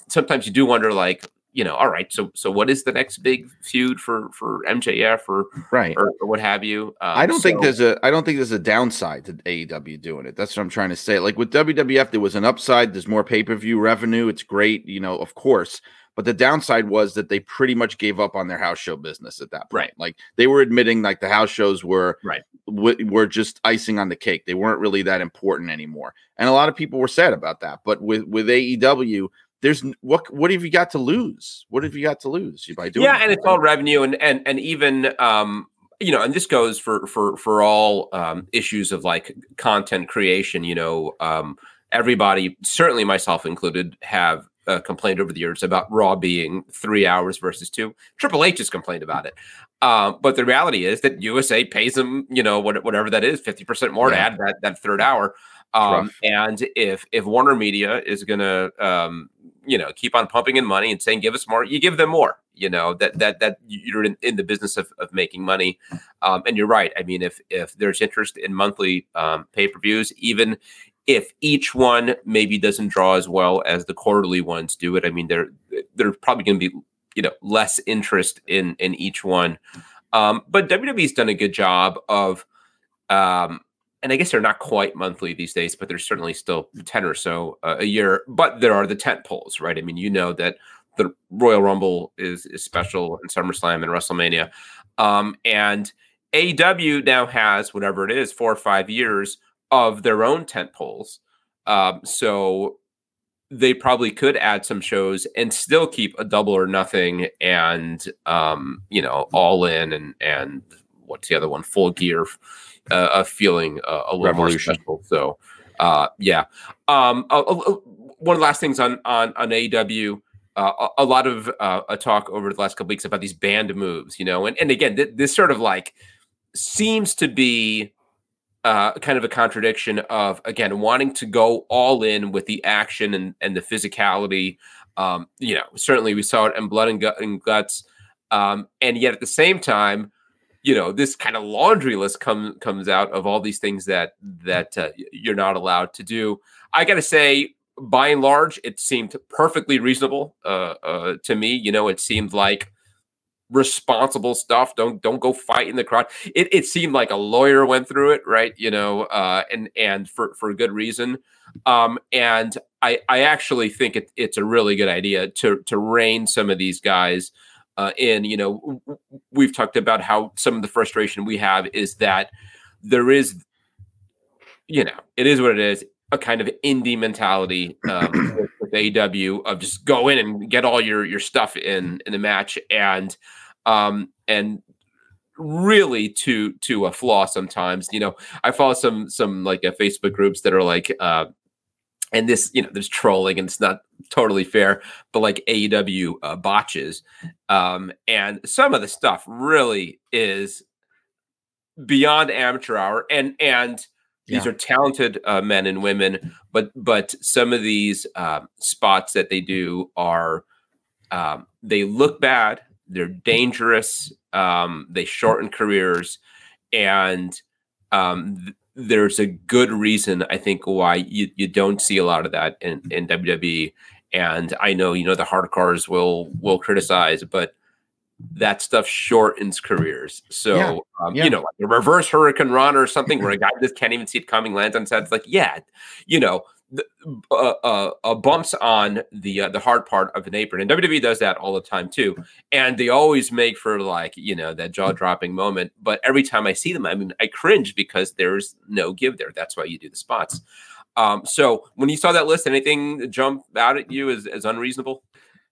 sometimes you do wonder like you know, all right, so so what is the next big feud for for MJF or right or, or what have you? Um, I don't think there's a I don't think there's a downside to AEW doing it. That's what I'm trying to say. Like with WWF, there was an upside. There's more pay per view revenue. It's great, you know, of course. But the downside was that they pretty much gave up on their house show business at that point. Right. Like they were admitting like the house shows were Right. w- were just icing on the cake. They weren't really that important anymore. And a lot of people were sad about that. But with with AEW, there's what what have you got to lose? What have you got to lose by doing? yeah that? and it's all revenue and and and even um you know and this goes for for for all um issues of like content creation you know um everybody certainly myself included have uh, complained over the years about raw being three hours versus two triple h has complained about it um but the reality is that usa pays them you know what, whatever that is 50% more to add that that third hour um and if if warner media is gonna um you know keep on pumping in money and saying give us more. You give them more you know that that that you're in, in the business of, of making money. Um, and you're right. I mean if if there's interest in monthly um, pay-per-views even if each one maybe doesn't draw as well as the quarterly ones do it i mean there there's probably going to be you know less interest in in each one. Um, but wwe's done a good job of um, and I guess they're not quite monthly these days, but there's certainly still 10 or so uh, a year. But there are the tent poles, right? I mean, you know that the Royal Rumble is, is special and SummerSlam and WrestleMania. Um, and AEW now has whatever it is, four or five years of their own tent poles. Um, so they probably could add some shows and still keep a double or nothing and um, you know, all in and and what's the other one? Full gear uh, a feeling uh, a little Revolution. more special. So, uh, yeah. Um, one of the last things on on on AEW. Uh, a, a lot of uh, a talk over the last couple weeks about these banned moves, you know, and and again, th- this sort of like seems to be uh, kind of a contradiction of again wanting to go all in with the action and and the physicality. Um, you know, certainly we saw it in Blood and, Gut and Guts, um, and yet at the same time, you know this kind of laundry list comes comes out of all these things that that uh, you're not allowed to do. I gotta say by and large it seemed perfectly reasonable uh, uh, to me. You know it seemed like responsible stuff. Don't don't go fight in the crowd. It, it seemed like a lawyer went through it right? You know uh, and and for for good reason. Um, and i i actually think it, it's a really good idea to to rein some of these guys uh, in. You know, we've talked about how some of the frustration we have is that there is, you know, it is what it is. A kind of indie mentality um, (clears throat) with, with AEW of just go in and get all your your stuff in in the match and um and really to to a flaw sometimes you know i follow some some like uh, facebook groups that are like uh and this you know there's trolling and it's not totally fair but like aew uh, botches um and some of the stuff really is beyond amateur hour and and these Yeah. are talented uh, men and women but but some of these um, spots that they do are um, they look bad they're dangerous um, they shorten careers and um, there's a good reason i think why you, you don't see a lot of that in, in wwe and i know you know the hardcores will will criticize but that stuff shortens careers. So Yeah, um, yeah. you know like a reverse hurricanrana or something where a (laughs) guy just can't even see it coming lands on set it's like yeah you know the, uh, uh, uh, bumps on the uh, the hard part of an apron, and WWE does that all the time too. And they always make for like you know that jaw dropping moment. But every time I see them, I mean, I cringe because there's no give there. That's why you do the spots. Um, so when you saw that list, anything jump out at you as, as unreasonable?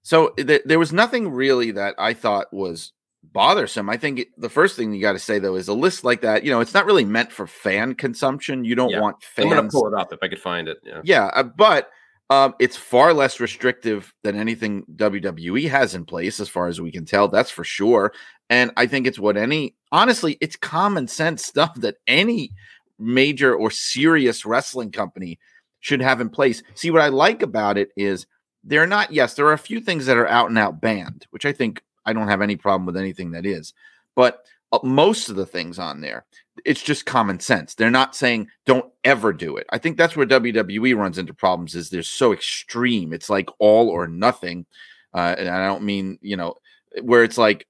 So th- there was nothing really that I thought was bothersome. I think the first thing you got to say though is a list like that. You know, it's not really meant for fan consumption. You don't Yeah. want I'm gonna pull it up if I could find it. Yeah. Yeah, uh, but um, it's far less restrictive than anything WWE has in place, as far as we can tell. That's for sure. And I think it's what any honestly, it's common sense stuff that any major or serious wrestling company should have in place. See, what I like about it is they're not. Yes, there are a few things that are out and out banned, which I think I don't have any problem with anything that is, but uh, most of the things on there it's just common sense. They're not saying don't ever do it. I think that's where WWE runs into problems is they're so extreme. It's like all or nothing. uh, and I don't mean you know where it's like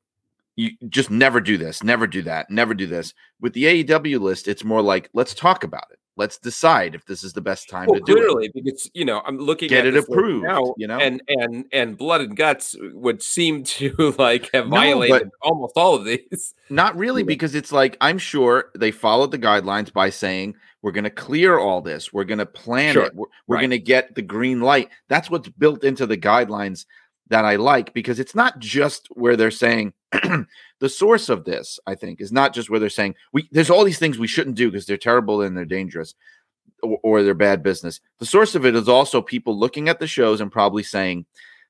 you just never do this, never do that, never do this. With the AEW list, it's more like let's talk about it. Let's decide if this is the best time well, to do clearly, it. because you know I'm looking get it approved now, you know, and and and blood and guts would seem (laughs) to like have no, violated almost all of these. Not really, because it's like I'm sure they followed the guidelines by saying we're going to clear all this, we're going to plan sure. it, we're, we're right. going to get the green light. That's what's built into the guidelines that I like because it's not just where they're saying (clears throat) the source of this, I think, is not just where they're saying we there's all these things we shouldn't do because they're terrible and they're dangerous or, or they're bad business. The source of it is also people looking at the shows and probably saying,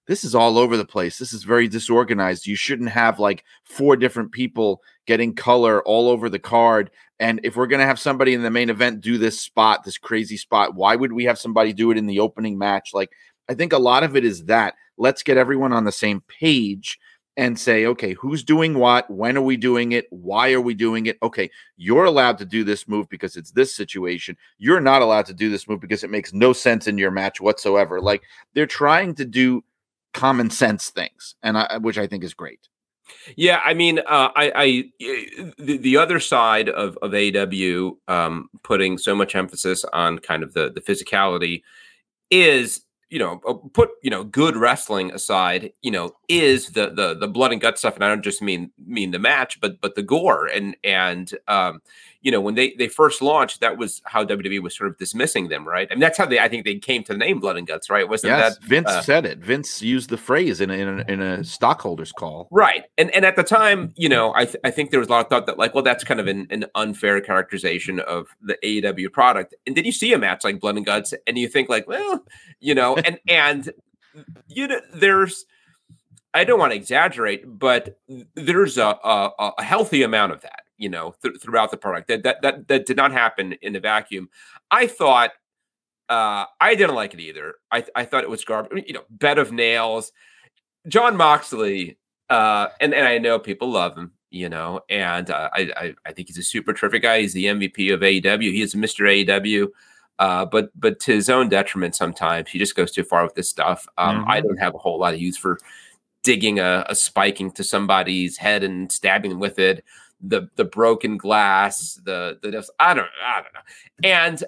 this is all over the place. This is very disorganized. You shouldn't have like four different people getting color all over the card. And if we're going to have somebody in the main event do this spot, this crazy spot, why would we have somebody do it in the opening match? Like, I think a lot of it is that let's get everyone on the same page and say, okay, who's doing what? When are we doing it? Why are we doing it? Okay, you're allowed to do this move because it's this situation. You're not allowed to do this move because it makes no sense in your match whatsoever. Like they're trying to do common sense things, and I, which I think is great. Yeah, I mean, uh, I, I the, the other side of of AW um, putting so much emphasis on kind of the the physicality is you know, uh, put you know good wrestling aside, you know, is the the the blood and gut stuff, and I don't just mean mean the match, but but the gore and and um, you know, when they they first launched, that was how WWE was sort of dismissing them, right? I mean, that's how they I think they came to the name Blood and Guts, right? Wasn't yes, that Vince uh, said it? Vince used the phrase in a, in a, in a stockholders call, right? And and at the time, you know, I th- I think there was a lot of thought that like, well, that's kind of an, an unfair characterization of the AEW product. And then you see a match like Blood and Guts, and you think like, well, you know, and (laughs) and you know, there's. I don't want to exaggerate, but there's a, a, a healthy amount of that you know, th- throughout the product. That, that that that did not happen in a vacuum. I thought uh, I didn't like it either. I I thought it was garbage. You know, bed of nails. Jon Moxley, uh, and and I know people love him. You know, and uh, I, I I think he's a super terrific guy. He's the MVP of AEW. He is Mr. AEW. Uh, but but to his own detriment, sometimes he just goes too far with this stuff. Um, mm-hmm. I don't have a whole lot of use for digging a, a spike into somebody's head and stabbing them with it the the broken glass, the the I don't I don't know. And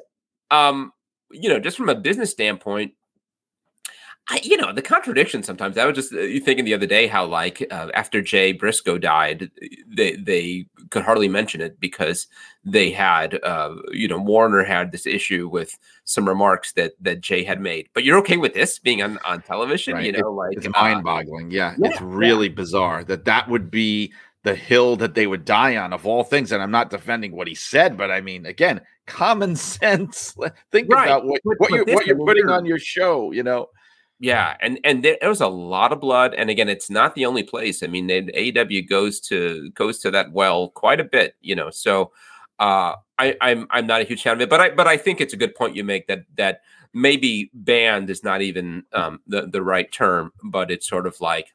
um, you know, just from a business standpoint, I, you know, the contradiction sometimes. I was just uh, thinking the other day how, like, uh, after Jay Briscoe died, they they could hardly mention it because they had, uh, you know, Warner had this issue with some remarks that that Jay had made. But you're okay with this being on on television, right. you know? It, like it's mind boggling. Yeah, yeah, it's really yeah. bizarre that that would be the hill that they would die on of all things. And I'm not defending what he said, but I mean, again, common (laughs) sense. Think right. about what, what, you're, what you're putting on your show, you know? Yeah, and and there, was a lot of blood, and again, it's not the only place. I mean, AEW goes to goes to that well quite a bit, you know. So, uh, I, I'm I'm not a huge fan of it, but I but I think it's a good point you make that that maybe banned is not even um, the the right term, but it's sort of like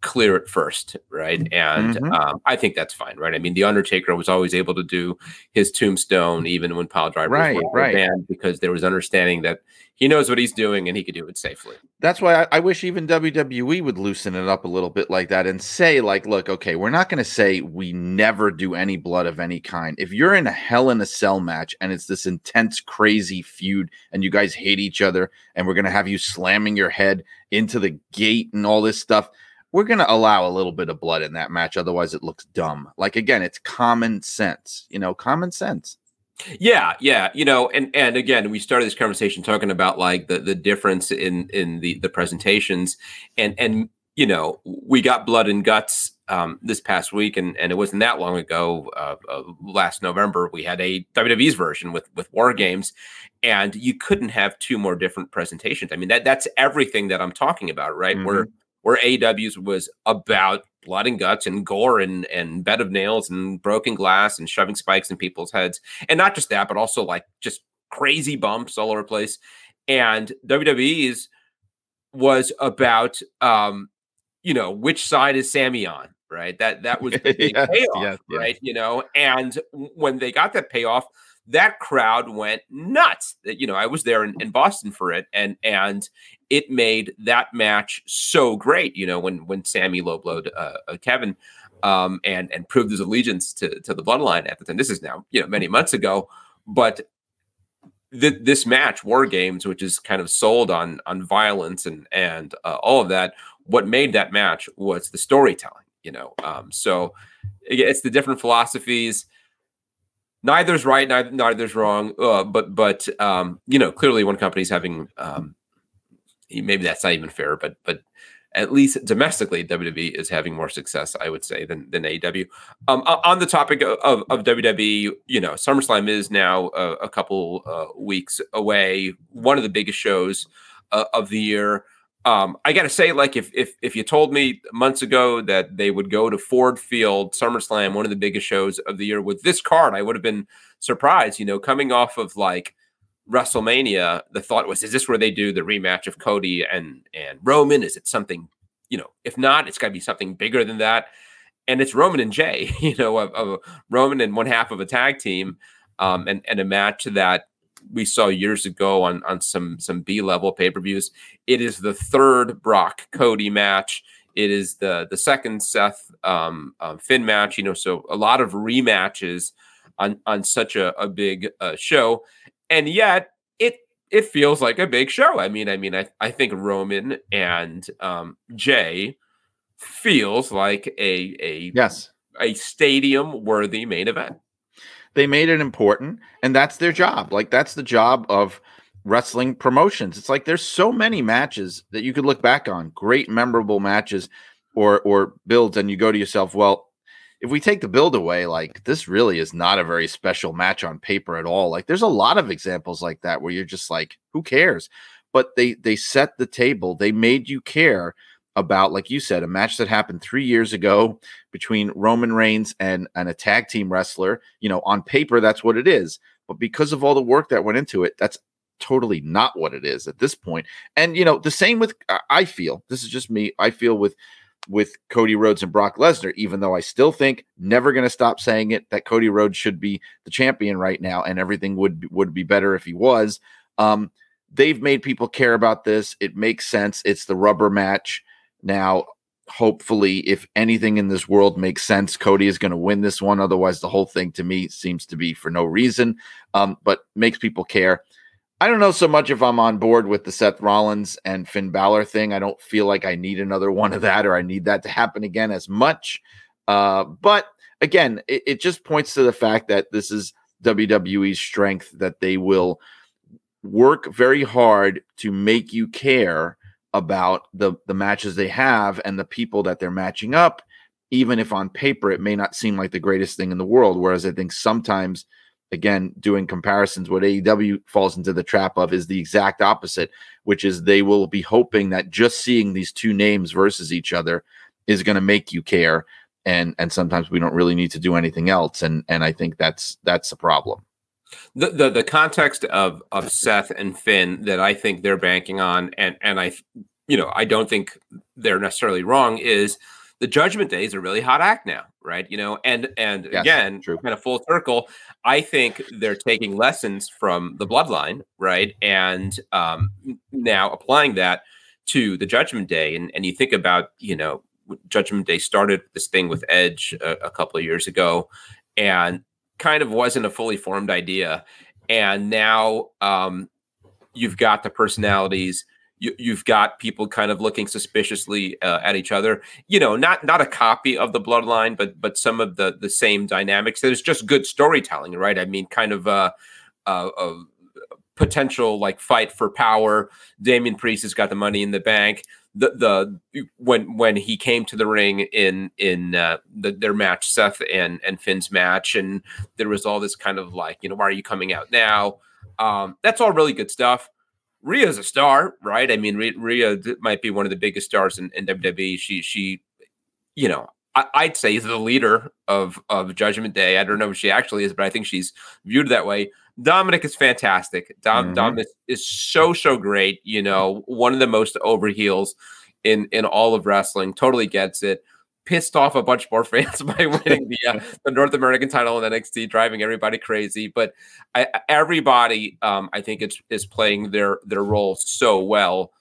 clear it first, right? And mm-hmm. um, I think that's fine, right? I mean, the Undertaker was always able to do his tombstone even when pile driver right, right. banned because there was understanding that he knows what he's doing and he could do it safely. That's why I, I wish even WWE would loosen it up a little bit like that and say, like, look, okay, we're not going to say we never do any blood of any kind. If you're in a Hell in a Cell match and it's this intense, crazy feud and you guys hate each other and we're going to have you slamming your head into the gate and all this stuff we're going to allow a little bit of blood in that match. Otherwise, it looks dumb. Like, again, it's common sense, you know, common sense. Yeah, yeah, you know, and and again, we started this conversation talking about like the the difference in in the the presentations, and and you know, we got blood and guts um, this past week, and and it wasn't that long ago. Uh, uh, last November, we had a WWE's version with with War Games, and you couldn't have two more different presentations. I mean, that that's everything that I'm talking about, right? Mm-hmm. Where where AW's was about blood and guts and gore and and bed of nails and broken glass and shoving spikes in people's heads. And not just that, but also like just crazy bumps all over the place. And WWE's was about um, you know, which side is Sami on? Right. That that was the big (laughs) yes, payoff, yes, right? Yes. You know, and when they got that payoff, that crowd went nuts. You know, I was there in, in Boston for it, and and it made that match so great. You know, when when Sami low blowed uh, uh, Kevin um, and and proved his allegiance to to the Bloodline at the time. This is now you know many months ago, but th- this match, War Games, which is kind of sold on on violence and and uh, all of that, what made that match was the storytelling. You know, um, so it's the different philosophies. Neither's right, neither, neither's wrong. Uh, but but um, you know, clearly one company's having um, maybe that's not even fair, but but at least domestically, WWE is having more success, I would say, than than AEW. Um, on the topic of, of WWE, you know, SummerSlam is now a, a couple uh, weeks away. One of the biggest shows uh, of the year. Um, I got to say, like, if if if you told me months ago that they would go to Ford Field SummerSlam, one of the biggest shows of the year, with this card, I would have been surprised. You know, coming off of like WrestleMania, the thought was, is this where they do the rematch of Cody and and Roman? Is it something, you know, if not, it's got to be something bigger than that. And it's Roman and Jey, (laughs) you know, of, of Roman and one half of a tag team, um, and and a match that we saw years ago on on some some B level pay per views. It is the third Brock Cody match. It is the the second Seth um, um, Finn match. You know, so a lot of rematches on on such a, a big uh, show and yet it it feels like a big show. I mean, I mean, I, I think Roman and um, Jey feels like a a yes a stadium worthy main event. They made it important, and that's their job. Like that's the job of wrestling promotions. It's like there's so many matches that you could look back on, great memorable matches or or builds, and you go to yourself, well, if we take the build away, like this really is not a very special match on paper at all. Like there's a lot of examples like that where you're just like, who cares? But they they set the table. They made you care about, like you said, a match that happened three years ago between Roman Reigns and, and a tag team wrestler. You know, on paper, that's what it is. But because of all the work that went into it, that's totally not what it is at this point. And you know, the same with I feel, this is just me, I feel with with Cody Rhodes and Brock Lesnar, even though I still think never going to stop saying it that Cody Rhodes should be the champion right now, and everything would would be better if he was. Um, they've made people care about this. It makes sense. It's the rubber match now. Hopefully, if anything in this world makes sense, Cody is going to win this one. Otherwise, the whole thing to me seems to be for no reason. Um, but makes people care. I don't know so much if I'm on board with the Seth Rollins and Finn Balor thing. I don't feel like I need another one of that or I need that to happen again as much. Uh, but again, it, it just points to the fact that this is WWE's strength that they will work very hard to make you care about the the matches they have and the people that they're matching up even if on paper it may not seem like the greatest thing in the world whereas i think sometimes again, doing comparisons, what AEW falls into the trap of is the exact opposite, which is they will be hoping that just seeing these two names versus each other is going to make you care. And and sometimes we don't really need to do anything else. And and I think that's that's a problem. The, the the context of of Seth and Finn that I think they're banking on, and and I, you know, I don't think they're necessarily wrong. Is the Judgment Day is a really hot act now, right? You know, and and yes, again, true. kind of full circle. I think they're taking lessons from the Bloodline, right, and um, now applying that to the Judgment Day. And and you think about, you know, Judgment Day started this thing with Edge a, a couple of years ago, and kind of wasn't a fully formed idea, and now um, you've got the personalities you, have got people kind of looking suspiciously uh, at each other. You know, not not a copy of the Bloodline, but but some of the the same dynamics. There's just good storytelling, right? I mean, kind of a, a, a potential like fight for power. Damian Priest has got the money in the bank. The the when when he came to the ring in in uh, the, their match, Seth and and Finn's match, and there was all this kind of like, you know, why are you coming out now? Um, that's all really good stuff Rhea's a star, right? I mean, Rhea might be one of the biggest stars in, in WWE. She, she, you know, I, would say is the leader of of Judgment Day. I don't know if she actually is, but I think she's viewed that way. Dominic is fantastic. Dom, mm-hmm. Dom is, is so so great. You know, one of the most over heels in in all of wrestling. Totally gets it pissed off a bunch more (laughs) fans by winning the uh, (laughs) the North American title in NXT, driving everybody crazy. But I, everybody, um, I think, it's is playing their their role so well.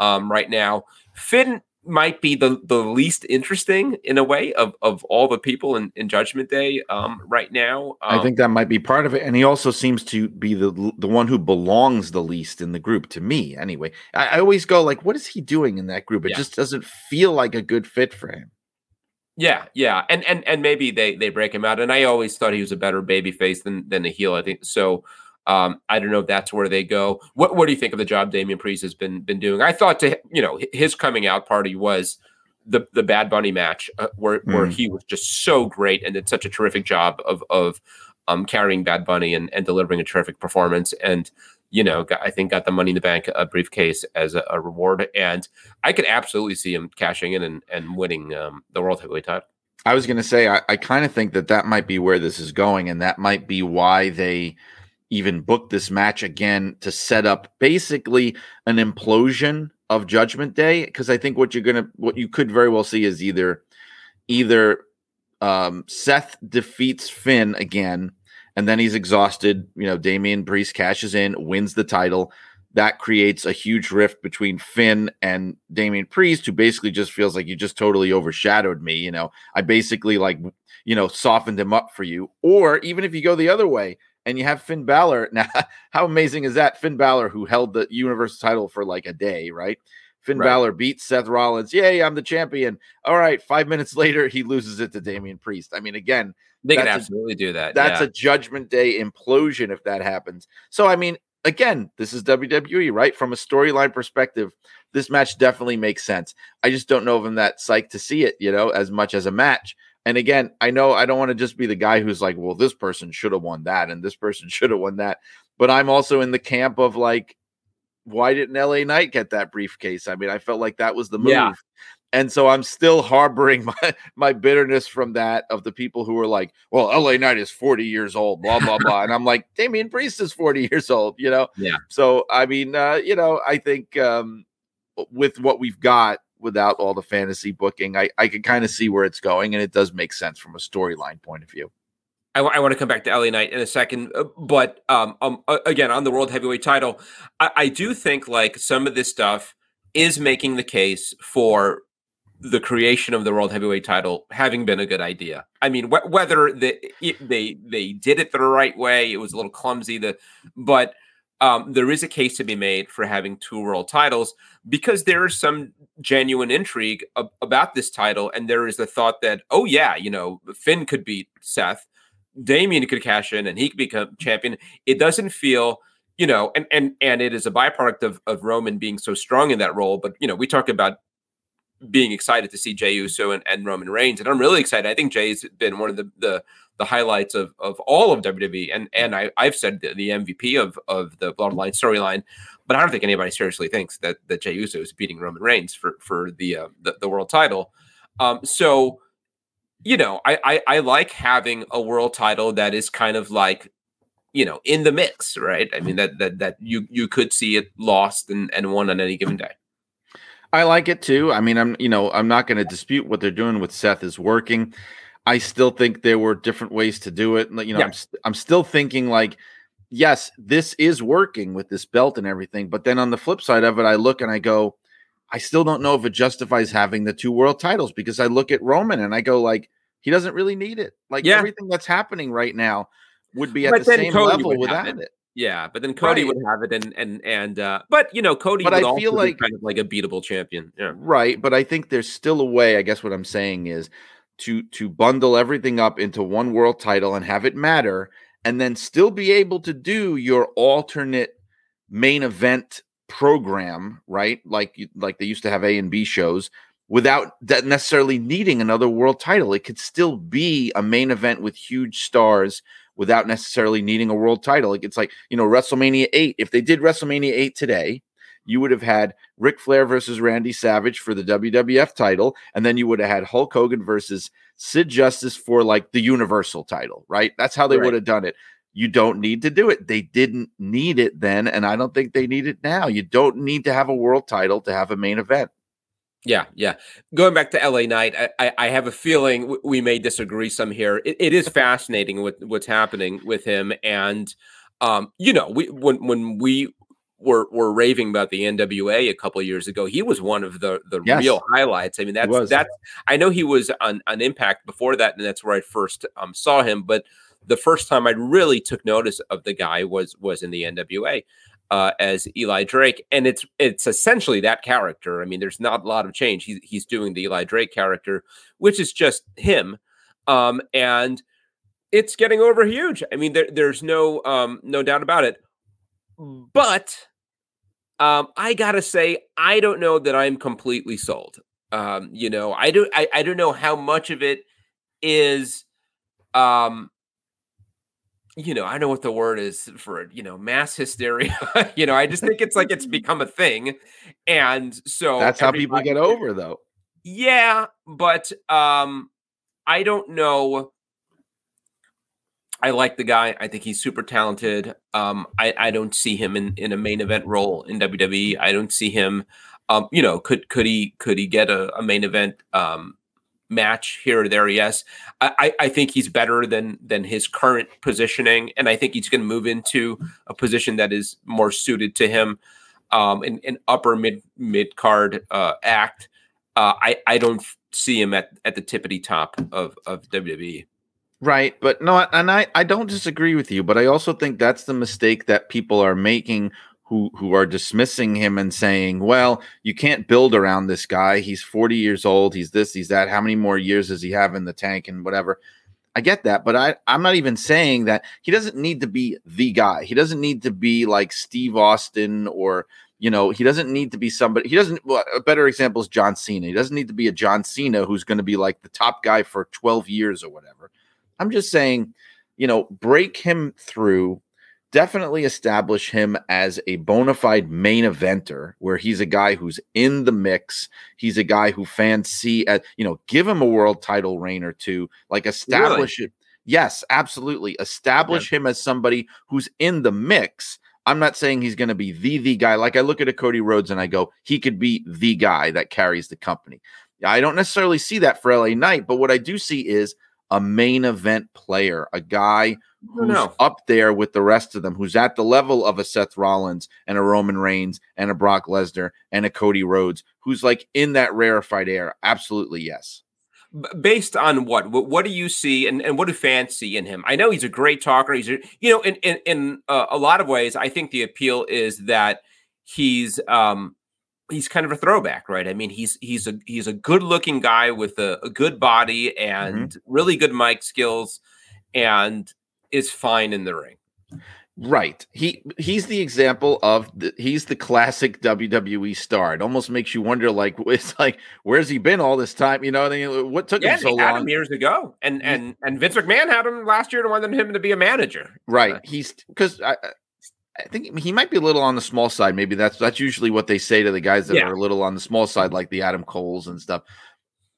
um, right now. Finn might be the the least interesting in a way of of all the people in, in Judgment Day um, right now. Um, I think that might be part of it, and he also seems to be the the one who belongs the least in the group to me. Anyway, I, I always go like, what is he doing in that group? It yeah. just doesn't feel like a good fit for him. Yeah, yeah, and and and maybe they they break him out. And I always thought he was a better baby face than than a heel. I think so. Um, I don't know if that's where they go. What what do you think of the job Damian Priest has been been doing? I thought to you know his coming out party was the the Bad Bunny match uh, where mm. where he was just so great and did such a terrific job of of um, carrying Bad Bunny and, and delivering a terrific performance. And you know, I think got the Money in the Bank a briefcase as a, a reward. And I could absolutely see him cashing in and and winning um, the World Heavyweight title. I was going to say, I, I kind of think that that might be where this is going, and that might be why they even booked this match again to set up basically an implosion of Judgment Day. Because I think what you're gonna, what you could very well see is either, either um, Seth defeats Finn again, and then he's exhausted. You know, Damian Priest cashes in, wins the title. That creates a huge rift between Finn and Damian Priest, who basically just feels like you just totally overshadowed me. You know, I basically like, you know, softened him up for you. Or even if you go the other way, and you have Finn Balor. (laughs) Now, how amazing is that? Finn Balor, who held the Universal title for like a day, right? Finn right. Balor beats Seth Rollins. Yay, I'm the champion. All right. Five minutes (laughs) later, he loses it to Damian Priest. I mean, again, they can absolutely a, do that. That's yeah. a judgment day implosion if that happens. So, I mean, again, this is WWE, right? From a storyline perspective, this match definitely makes sense. I just don't know if I'm that psyched to see it, you know, as much as a match. And again, I know I don't want to just be the guy who's like, well, this person should have won that and this person (laughs) should have won that. But I'm also in the camp of like, why didn't LA Knight get that briefcase? I mean, I felt like that was the move. Yeah. And so I'm still harboring (laughs) my, my bitterness from that of the people who were like, well, LA Knight is 40 years old, blah, blah, blah. and I'm like, Damian Priest is 40 (laughs) years old, you know? Yeah. So, I mean, uh, you know, I think um, with what we've got, without all the fantasy booking. I, I can kind of see where it's going, and it does make sense from a storyline point of view. I, w- I want to come back to LA Knight in a second, uh, but um, um, again on the world heavyweight title, I, I do think like some of this stuff is making the case for the creation of the world heavyweight title having been a good idea. I mean, wh- whether they, they they did it the right way, it was a little clumsy. The but um, there is a case to be made for having two world titles because there is some genuine intrigue ab- about this title, and there is the thought that, oh yeah, you know, Finn could beat Seth, Damian could cash in, and he could become champion. It doesn't feel, you know, and and and it is a byproduct of of Roman being so strong in that role. But you know, we talk about being excited to see Jey Uso and, and Roman Reigns, and I'm really excited. I think Jey's been one of the the the highlights of of all of WWE, and and I I've said the, the MVP of of the Bloodline storyline, but I don't think anybody seriously thinks that that Jey Uso is beating Roman Reigns for for the uh, the, the world title. Um, so you know, I, I I like having a world title that is kind of like you know in the mix, right? I mean that that that you you could see it lost and and won on any given day. I like it too. I mean, I'm you know I'm not going to dispute what they're doing with Seth is working. I still think there were different ways to do it. You know, yeah. I'm, st- I'm still thinking like, yes, this is working with this belt and everything. But then on the flip side of it, I look and I go, I still don't know if it justifies having the two world titles because I look at Roman and I go like, he doesn't really need it. Like yeah. everything that's happening right now would be at but the same Cody level without it. it. Yeah, but then Cody right. would have it, and and and uh, but you know Cody but would I feel like kind of like a beatable champion. Yeah, right. But I think there's still a way. I guess what I'm saying is to to bundle everything up into one world title and have it matter and then still be able to do your alternate main event program right like like they used to have a and b shows without that necessarily needing another world title it could still be a main event with huge stars without necessarily needing a world title Like it's like you know wrestlemania 8 if they did wrestlemania 8 today you would have had Ric Flair versus Randy Savage for the WWF title, and then you would have had Hulk Hogan versus Sid Justice for like the Universal title, right? That's how they right. would have done it. You don't need to do it. They didn't need it then, and I don't think they need it now. You don't need to have a world title to have a main event. Yeah, yeah. Going back to LA Knight, I, I have a feeling we may disagree some here. it, it is fascinating with what's happening with him, and um, you know, we when when we were were raving about the NWA a couple years ago. He was one of the the yes. real highlights. I mean, that's that's. I know he was on on Impact before that, and that's where I first um, saw him. But the first time I really took notice of the guy was was in the NWA uh, as Eli Drake, and it's it's essentially that character. I mean, there's not a lot of change. He's he's doing the Eli Drake character, which is just him, um, and it's getting over huge. I mean, there, there's no um, no doubt about it. But um, I gotta say, I don't know that I'm completely sold. Um, you know, I don't I, I don't know how much of it is um you know, I know what the word is for, you know, mass hysteria. (laughs) you know, I just think it's like it's (laughs) become a thing. And so that's how people get over though. Yeah, but um I don't know. I like the guy. I think he's super talented. Um I I don't see him in in a main event role in WWE. I don't see him um you know, could could he could he get a, a main event um match here or there. Yes, I, I think he's better than than his current positioning, and I think he's going to move into a position that is more suited to him, um, an, an upper mid mid card uh, act. Uh, I I don't see him at at the tippity top of of WWE. Right, but no, and I I don't disagree with you, but I also think that's the mistake that people are making who who are dismissing him and saying, "Well, you can't build around this guy. He's 40 years old. He's this, he's that. How many more years does he have in the tank and whatever?" I get that, but I I'm not even saying that he doesn't need to be the guy. He doesn't need to be like Steve Austin or you know, he doesn't need to be somebody. He doesn't. Well, a better example is John Cena. He doesn't need to be a John Cena who's going to be like the top guy for 12 years or whatever. I'm just saying, you know, break him through definitely establish him as a bona fide main eventer where he's a guy who's in the mix. He's a guy who fans see at, you know, give him a world title reign or two, like establish really? it. Yes, absolutely. Establish yeah. him as somebody who's in the mix. I'm not saying he's going to be the the guy. Like I look at a Cody Rhodes and I go, he could be the guy that carries the company. I don't necessarily see that for LA Knight, but what I do see is a main event player, a guy who's no. up there with the rest of them, who's at the level of a Seth Rollins and a Roman Reigns and a Brock Lesnar and a Cody Rhodes, who's like in that rarefied air. Absolutely, yes. Based on what? What, what do you see, and, and what do fans see in him? I know he's a great talker. He's, a, you know, in in, in uh, a lot of ways, I think the appeal is that he's um he's kind of a throwback, right? I mean, he's he's a he's a good looking guy with a, a good body mm-hmm. and mm-hmm. really good mic skills, and is fine in the ring. Right. He he's the example of the, he's the classic WWE star. It almost makes you wonder, like (laughs) it's like where's he been all this time? You know, what took yeah, him so long? Him years ago, and and and Vince McMahon had him last year to wanted him to be a manager. Right. Uh, he's because I, I think he might be a little on the small side. Maybe that's that's usually what they say to the guys that yeah. are a little on the small side, like the Adam Coles and stuff.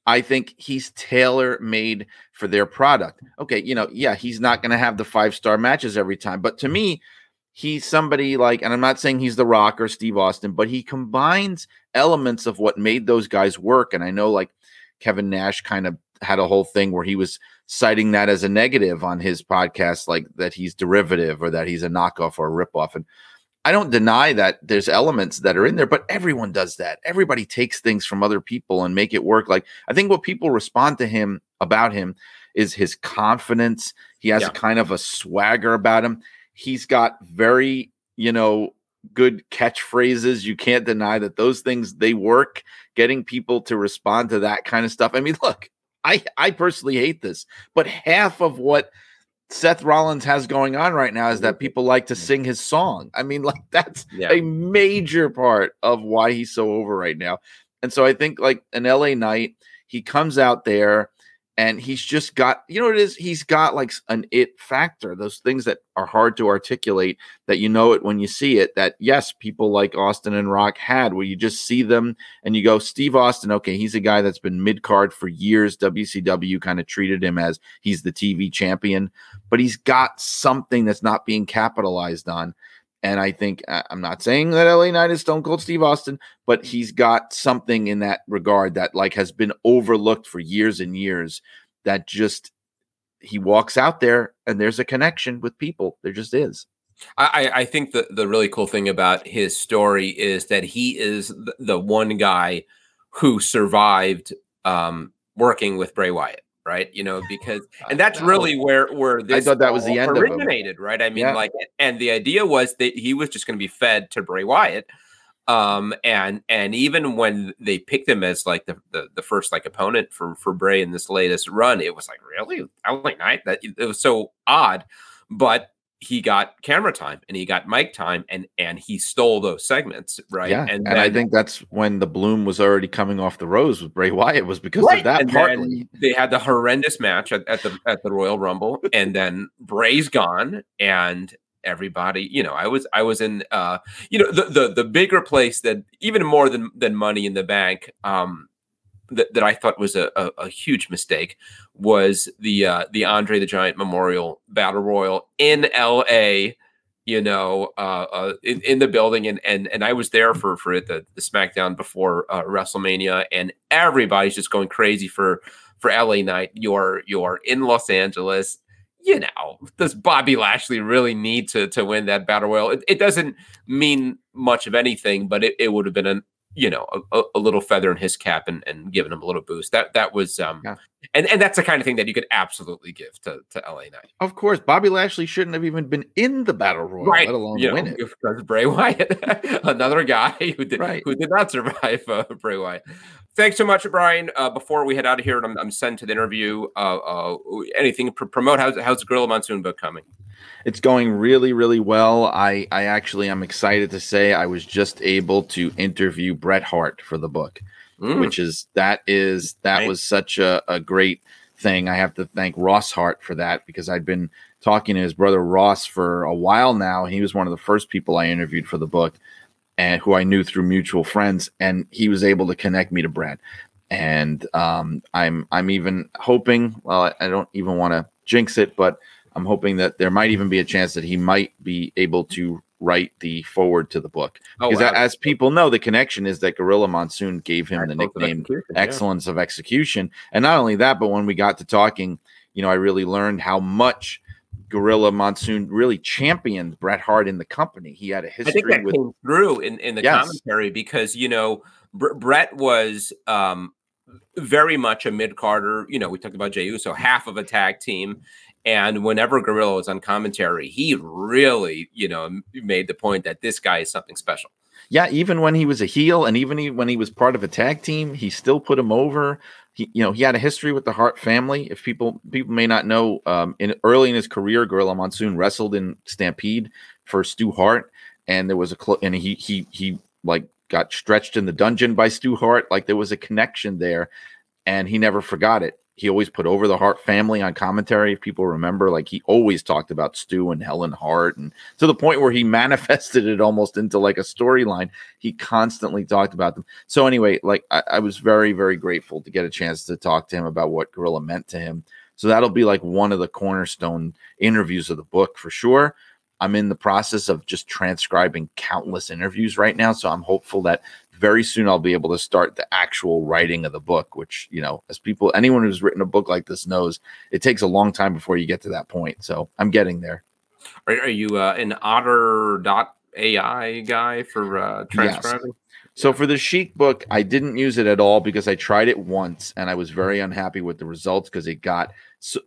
I think he's tailor made for their product. Okay, you know, yeah, he's not going to have the five star matches every time, but to me, he's somebody like, and I'm not saying he's The Rock or Steve Austin, but he combines elements of what made those guys work. And I know like Kevin Nash kind of had a whole thing where he was citing that as a negative on his podcast, like that he's derivative or that he's a knockoff or a ripoff. And I don't deny that there's elements that are in there, but everyone does that. Everybody takes things from other people and make it work. Like I think what people respond to him about him is his confidence. He has yeah. a kind of a swagger about him. He's got very, you know, good catchphrases. You can't deny that those things they work. Getting people to respond to that kind of stuff. I mean, look, I I personally hate this, but half of what Seth Rollins has going on right now is that people like to sing his song. I mean, like (laughs) that's yeah. a major part of why he's so over right now. And so I think like an LA Knight, he comes out there and he's just got you know what it is? He's got like an it factor those things that are hard to articulate that you know it when you see it that yes people like austin and rock had where you just see them and you go steve austin okay he's a guy that's been mid-card for years. Wcw kind of treated him as he's the tv champion. But he's got something that's not being capitalized on and I think I'm not saying that LA Knight is Stone Cold Steve Austin, but he's got something in that regard that like has been overlooked for years and years. That just he walks out there and there's a connection with people. There just is. I, I think the, the really cool thing about his story is that he is the, one guy who survived um, working with Bray Wyatt, right? You know, because (laughs) and that's really where where I thought that was the end originated, right? I mean, Yeah. like, and the idea was that he was just going to be fed to Bray Wyatt. Um, and and even when they picked him as like the, the the first like opponent for for Bray in this latest run, it was like really LA Knight that it was so odd, but he got camera time and he got mic time and and he stole those segments, right? Yeah, and, then- I think that's when the bloom was already coming off the rose with Bray Wyatt was because Right, of that and partly. they had the horrendous match at, at the at the Royal Rumble, (laughs) and then Bray's gone, and everybody, you know, I was I was in, uh, you know, the the the bigger place that even more than than Money in the Bank, um, that, that I thought was a, a, a huge mistake was the uh, the Andre the Giant Memorial Battle Royal in L.A. You know, uh, uh, in, in the building, and and and I was there for for it, the, the SmackDown before uh, WrestleMania, and everybody's just going crazy for for LA Knight. You're you're in Los Angeles. You know, does Bobby Lashley really need to to win that battle royal? It, it doesn't mean much of anything, but it, it would have been an you know a, a little feather in his cap and, and giving him a little boost. That that was um Yeah. and and that's the kind of thing that you could absolutely give to to LA Knight. Of course, Bobby Lashley shouldn't have even been in the battle royal, let alone you know, win it. Because Bray Wyatt, (laughs) another guy who did Right. who did not survive uh, Bray Wyatt. Thanks so much, Brian. Uh, before we head out of here, and I'm, I'm sent to the interview. Uh, uh, anything pr- promote? How's how's the Gorilla Monsoon book coming? It's going really, really well. I, I actually am excited to say I was just able to interview Bret Hart for the book, Mm, which is that is that Right. was such a, a great thing. I have to thank Ross Hart for that because I'd been talking to his brother Ross for a while now. He was one of the first people I interviewed for the book and who I knew through mutual friends, and he was able to connect me to Bret. And um, I'm I'm even hoping. Well, I, I don't even want to jinx it, but I'm hoping that there might even be a chance that he might be able to write the forward to the book. oh, Because wow. as people know, the connection is that Gorilla Monsoon gave him the nickname execution, yeah. excellence of execution. And not only that, but when we got to talking, you know, I really learned how much Gorilla Monsoon really championed Bret Hart in the company. He had a history think that with came through in, in the Yes. commentary because you know Br- Bret was um, very much a mid carder. You know, we talked about Jey Uso, half of a tag team, and whenever Gorilla was on commentary, he really you know made the point that this guy is something special. yeah, even when he was a heel and even he, when he was part of a tag team, he still put him over. He, you know, he had a history with the Hart family. If people people may not know, um, in early in his career, Gorilla Monsoon wrestled in Stampede for Stu Hart, and there was a cl- and he he he like got stretched in the dungeon by Stu Hart. Like there was a connection there, and he never forgot it. He always put over the Hart family on commentary. If people remember, like he always talked about Stu and Helen Hart, and to the point where he (laughs) manifested it almost into like a storyline. He constantly talked about them. So anyway, like I, I was very, very grateful to get a chance to talk to him about what Gorilla meant to him. So that'll be like one of the cornerstone interviews of the book for sure. I'm in the process of just transcribing countless interviews right now. So I'm hopeful that very soon I'll be able to start the actual writing of the book, which, you know, as people, anyone who's written a book like this knows, it takes a long time before you get to that point. So I'm getting there. Are, are you uh, an Otter.ai guy for uh, transcribing? So for the Chic book, I didn't use it at all because I tried it once and I was very unhappy with the results because it got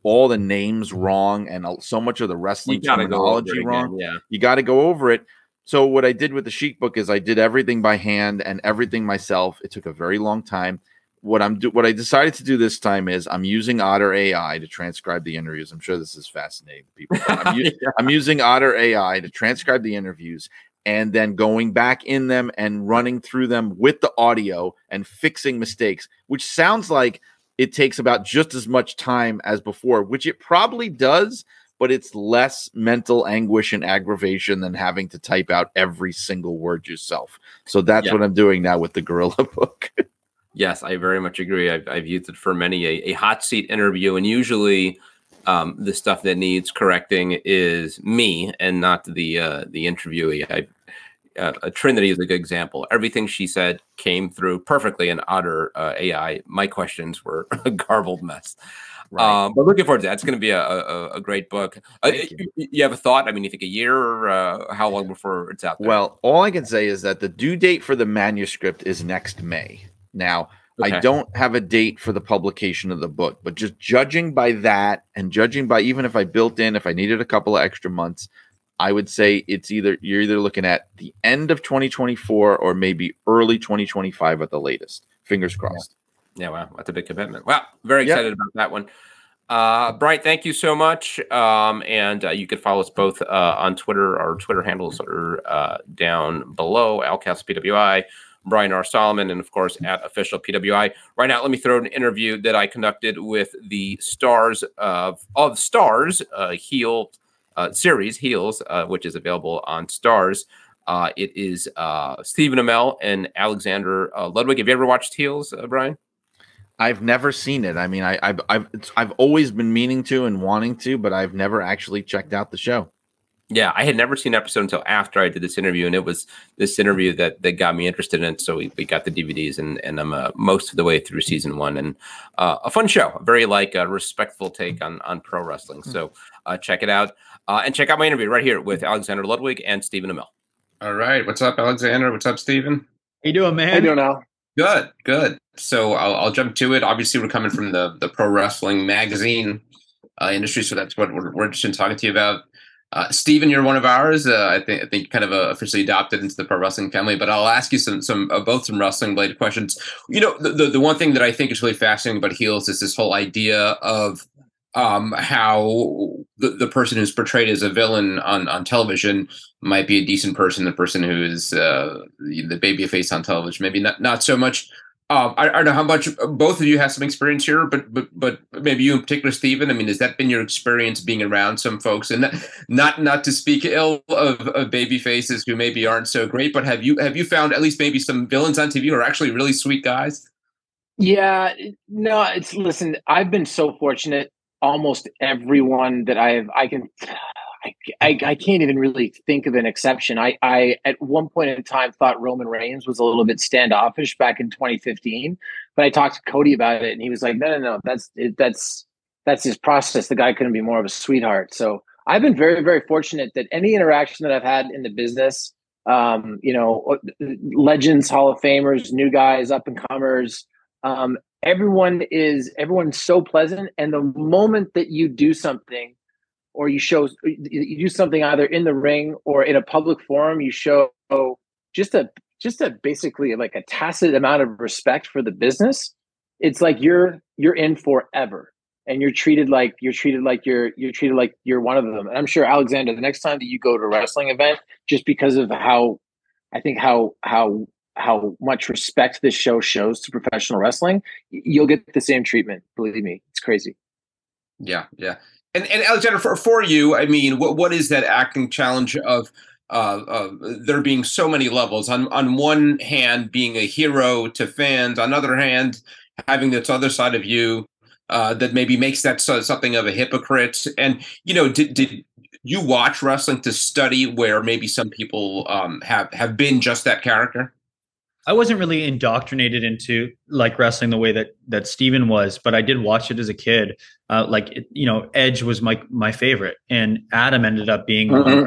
all the names wrong and uh, so much of the wrestling gotta go over terminology wrong. Yeah. You got to go over it. So what I did with the Chic book is I did everything by hand and everything myself. It took a very long time. What I'm do what I decided to do this time is I'm using Otter AI to transcribe the interviews. I'm sure this is fascinating to people. I'm, (laughs) u- Yeah. I'm using Otter AI to transcribe the interviews and then going back in them and running through them with the audio and fixing mistakes, which sounds like it takes about just as much time as before, which it probably does, but it's less mental anguish and aggravation than having to type out every single word yourself. So that's Yeah. what I'm doing now with the Gorilla (laughs) book. Yes, I very much agree. I've, I've used it for many a, a hot seat interview, and usually um, the stuff that needs correcting is me and not the uh, the interviewee. I, uh, uh, Trinity is a good example. Everything she said came through perfectly in Otter uh, AI. My questions were (laughs) a garbled mess. Right. Um, but looking forward to that. It's going to be a, a, a great book. Uh, you. you. have a thought? I mean, you think a year or uh, how long before it's out there? Well, all I can say is that the due date for the manuscript is next May. Now, okay. I don't have a date for the publication of the book, but just judging by that and judging by even if I built in, if I needed a couple of extra months, I would say it's either you're either looking at the end of 2024 or maybe early 2025 at the latest. Fingers crossed. Yeah, wow, that's a big commitment. Wow, very excited yep. about that one. Uh, Bright, thank you so much. Um, and uh, you can follow us both uh, on Twitter. Our Twitter handles are uh, down below. Alcast PWI, Brian R. Solomon, and of course at official PWI. Right now, let me throw an interview that I conducted with the stars of of Starz uh, Heel uh, series Heels, uh, which is available on Starz. Uh, it is uh, Stephen Amell and Alexander uh, Ludwig. Have you ever watched Heels, uh, Brian? I've never seen it. I mean, I, have I've I've always been meaning to and wanting to, but I've never actually checked out the show. Yeah, I had never seen an episode until after I did this interview, and it was this interview that that got me interested in it. So we, we got the DVDs, and and I'm uh, most of the way through season one, and uh, a fun show, a very like a respectful take on on pro wrestling. Hmm. So uh, check it out, uh, and check out my interview right here with Alexander Ludwig and Stephen Amell. All right, what's up, Alexander? What's up, Stephen? How you doing, man? How you doing, Al? Good, good. So I'll, I'll, jump to it. Obviously, we're coming from the the pro wrestling magazine uh, industry, so that's what we're, we're interested in talking to you about. Uh, Stephen, you're one of ours. Uh, I think I think kind of uh, officially adopted into the pro wrestling family. But I'll ask you some some uh, both some wrestling related questions. You know, the, the, the one thing that I think is really fascinating about heels is this whole idea of um, how the, the person who's portrayed as a villain on, on television might be a decent person. The person who is uh, the baby face on television, maybe not not so much. Um, I, I, don't know how much both of you have some experience here, but but but maybe you in particular, Stephen. I mean, has that been your experience being around some folks, and not not to speak ill of, of baby faces who maybe aren't so great, but have you have you found at least maybe some villains on TV who are actually really sweet guys? Yeah, no, it's listen. I've been so fortunate almost everyone that I've I can I, I, I, can't even really think of an exception. I, I at one point in time thought Roman Reigns was a little bit standoffish back in 2015, but I talked to Cody about it, and he was like, "No, no, no, that's it, that's that's his process. The guy couldn't be more of a sweetheart." So I've been very, very fortunate that any interaction that I've had in the business, um, you know, legends, Hall of Famers, new guys, up and comers, um, everyone is everyone's so pleasant and the moment that you do something or you show you do something either in the ring or in a public forum you show just a just a basically like a tacit amount of respect for the business it's like you're you're in forever and you're treated like you're treated like you're you're treated like you're one of them. And i'm sure alexander the next time that you go to a wrestling event just because of how i think how how how much respect this show shows to professional wrestling, you'll get the same treatment. Believe me, it's crazy. Yeah, yeah. And and Alexander, for for you, I mean, what what is that acting challenge of? Uh, uh, there being so many levels. On on one hand, being a hero to fans. On the other hand, having this other side of you uh, that maybe makes that so, something of a hypocrite. And you know, did did you watch wrestling to study where maybe some people um, have have been just that character? I wasn't really indoctrinated into like wrestling the way that that Stephen was, but I did watch it as a kid. Uh, like you know, Edge was my my favorite, and Adam ended up being mm-hmm.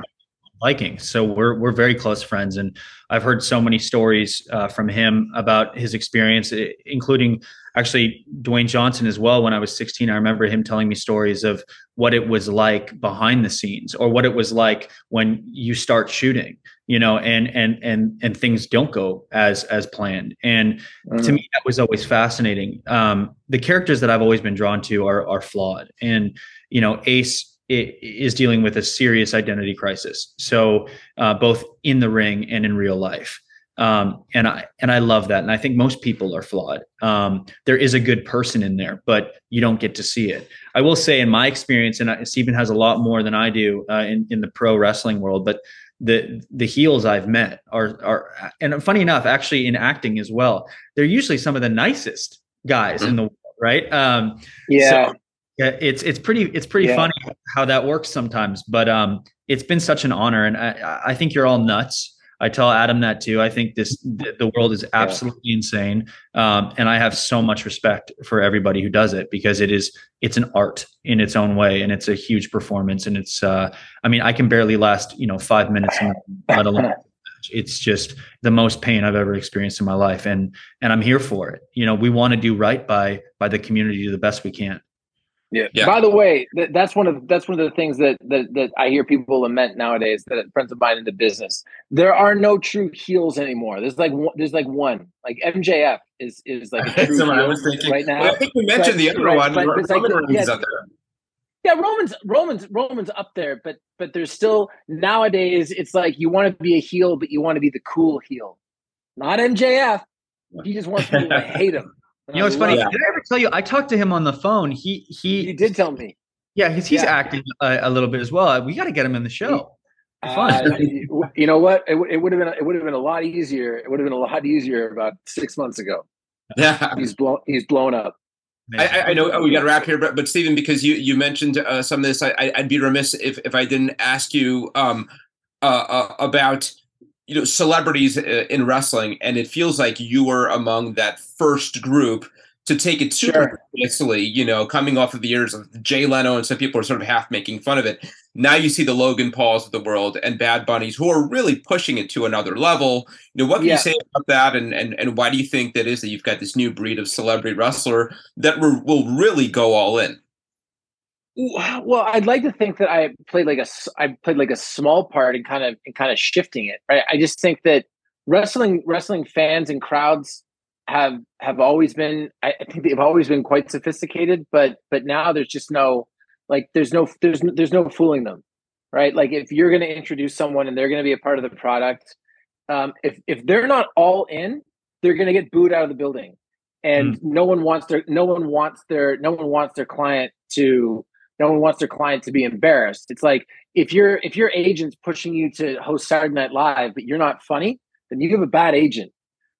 Viking. So we're we're very close friends, and I've heard so many stories uh, from him about his experience, including actually Dwayne Johnson as well. When I was 16, I remember him telling me stories of what it was like behind the scenes, or what it was like when you start shooting you know and and and and things don't go as as planned and mm-hmm. to me that was always fascinating um the characters that i've always been drawn to are are flawed and you know ace is dealing with a serious identity crisis so uh, both in the ring and in real life um, and I and I love that, and I think most people are flawed. Um, there is a good person in there, but you don't get to see it. I will say, in my experience, and I, Stephen has a lot more than I do uh, in in the pro wrestling world, but the the heels I've met are are and funny enough, actually in acting as well, they're usually some of the nicest guys mm-hmm. in the world, right? Um, yeah. So, it's it's pretty it's pretty yeah. funny how that works sometimes, but um, it's been such an honor, and I, I think you're all nuts. I tell Adam that too. I think this the, world is absolutely yeah. insane, um, and I have so much respect for everybody who does it because it is it's an art in its own way, and it's a huge performance. And it's uh, I mean, I can barely last you know five minutes, (laughs) let alone. It's just the most pain I've ever experienced in my life, and and I'm here for it. You know, we want to do right by by the community the best we can. Yeah. yeah. By the way, that, that's one of that's one of the things that, that that I hear people lament nowadays. That friends of mine in the business, there are no true heels anymore. There's like one, there's like one. Like MJF is is like a (laughs) true heel I was thinking. right now. Well, I think we mentioned but, the other right, one. But, but Roman like, yeah, yeah, Roman's Roman's Roman's up there, but but there's still nowadays. It's like you want to be a heel, but you want to be the cool heel, not MJF. He just wants people to hate him. (laughs) You know, it's funny. Did I ever tell you? I talked to him on the phone. He he. He did tell me. Yeah, he's he's yeah. acting a, a, little bit as well. We got to get him in the show. Uh, you know what? It, it would have been it would have been a lot easier. It would have been a lot easier about six months ago. Yeah, (laughs) he's blown. He's blown up. I, I, know we got to wrap here, but but Stephen, because you you mentioned uh, some of this, I, would be remiss if if I didn't ask you um, uh, uh, about you know celebrities uh, in wrestling and it feels like you were among that first group to take it super seriously you know coming off of the years of jay leno and some people are sort of half making fun of it. Now you see the logan pauls of the world and bad bunnies who are really pushing it to another level. You know what can yeah. you say about that and, and and why do you think that is that you've got this new breed of celebrity wrestler that will really go all in well, I'd like to think that I played like a I played like a small part in kind of in kind of shifting it. Right. I just think that wrestling wrestling fans and crowds have have always been I think they've always been quite sophisticated, but but now there's just no like there's no there's there's no fooling them. Right. Like if you're going to introduce someone and they're going to be a part of the product, um, if if they're not all in, they're going to get booed out of the building, and mm. no one wants their no one wants their no one wants their client to no one wants their client to be embarrassed. It's like if your if your agent's pushing you to host Saturday Night Live, but you're not funny, then you have a bad agent.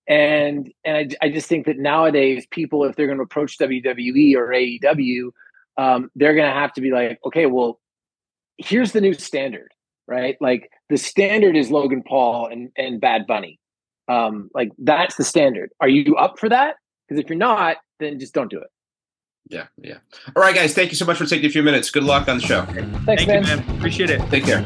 And and I, I just think that nowadays people, if they're going to approach WWE or AEW, um, they're going to have to be like, okay, well, here's the new standard, right? Like the standard is Logan Paul and and Bad Bunny. Um, like that's the standard. Are you up for that? Because if you're not, then just don't do it. Yeah, yeah. All right, guys. Thank you so much for taking a few minutes. Good luck on the show. Thanks, Thank man. You, man. Appreciate it. Take care.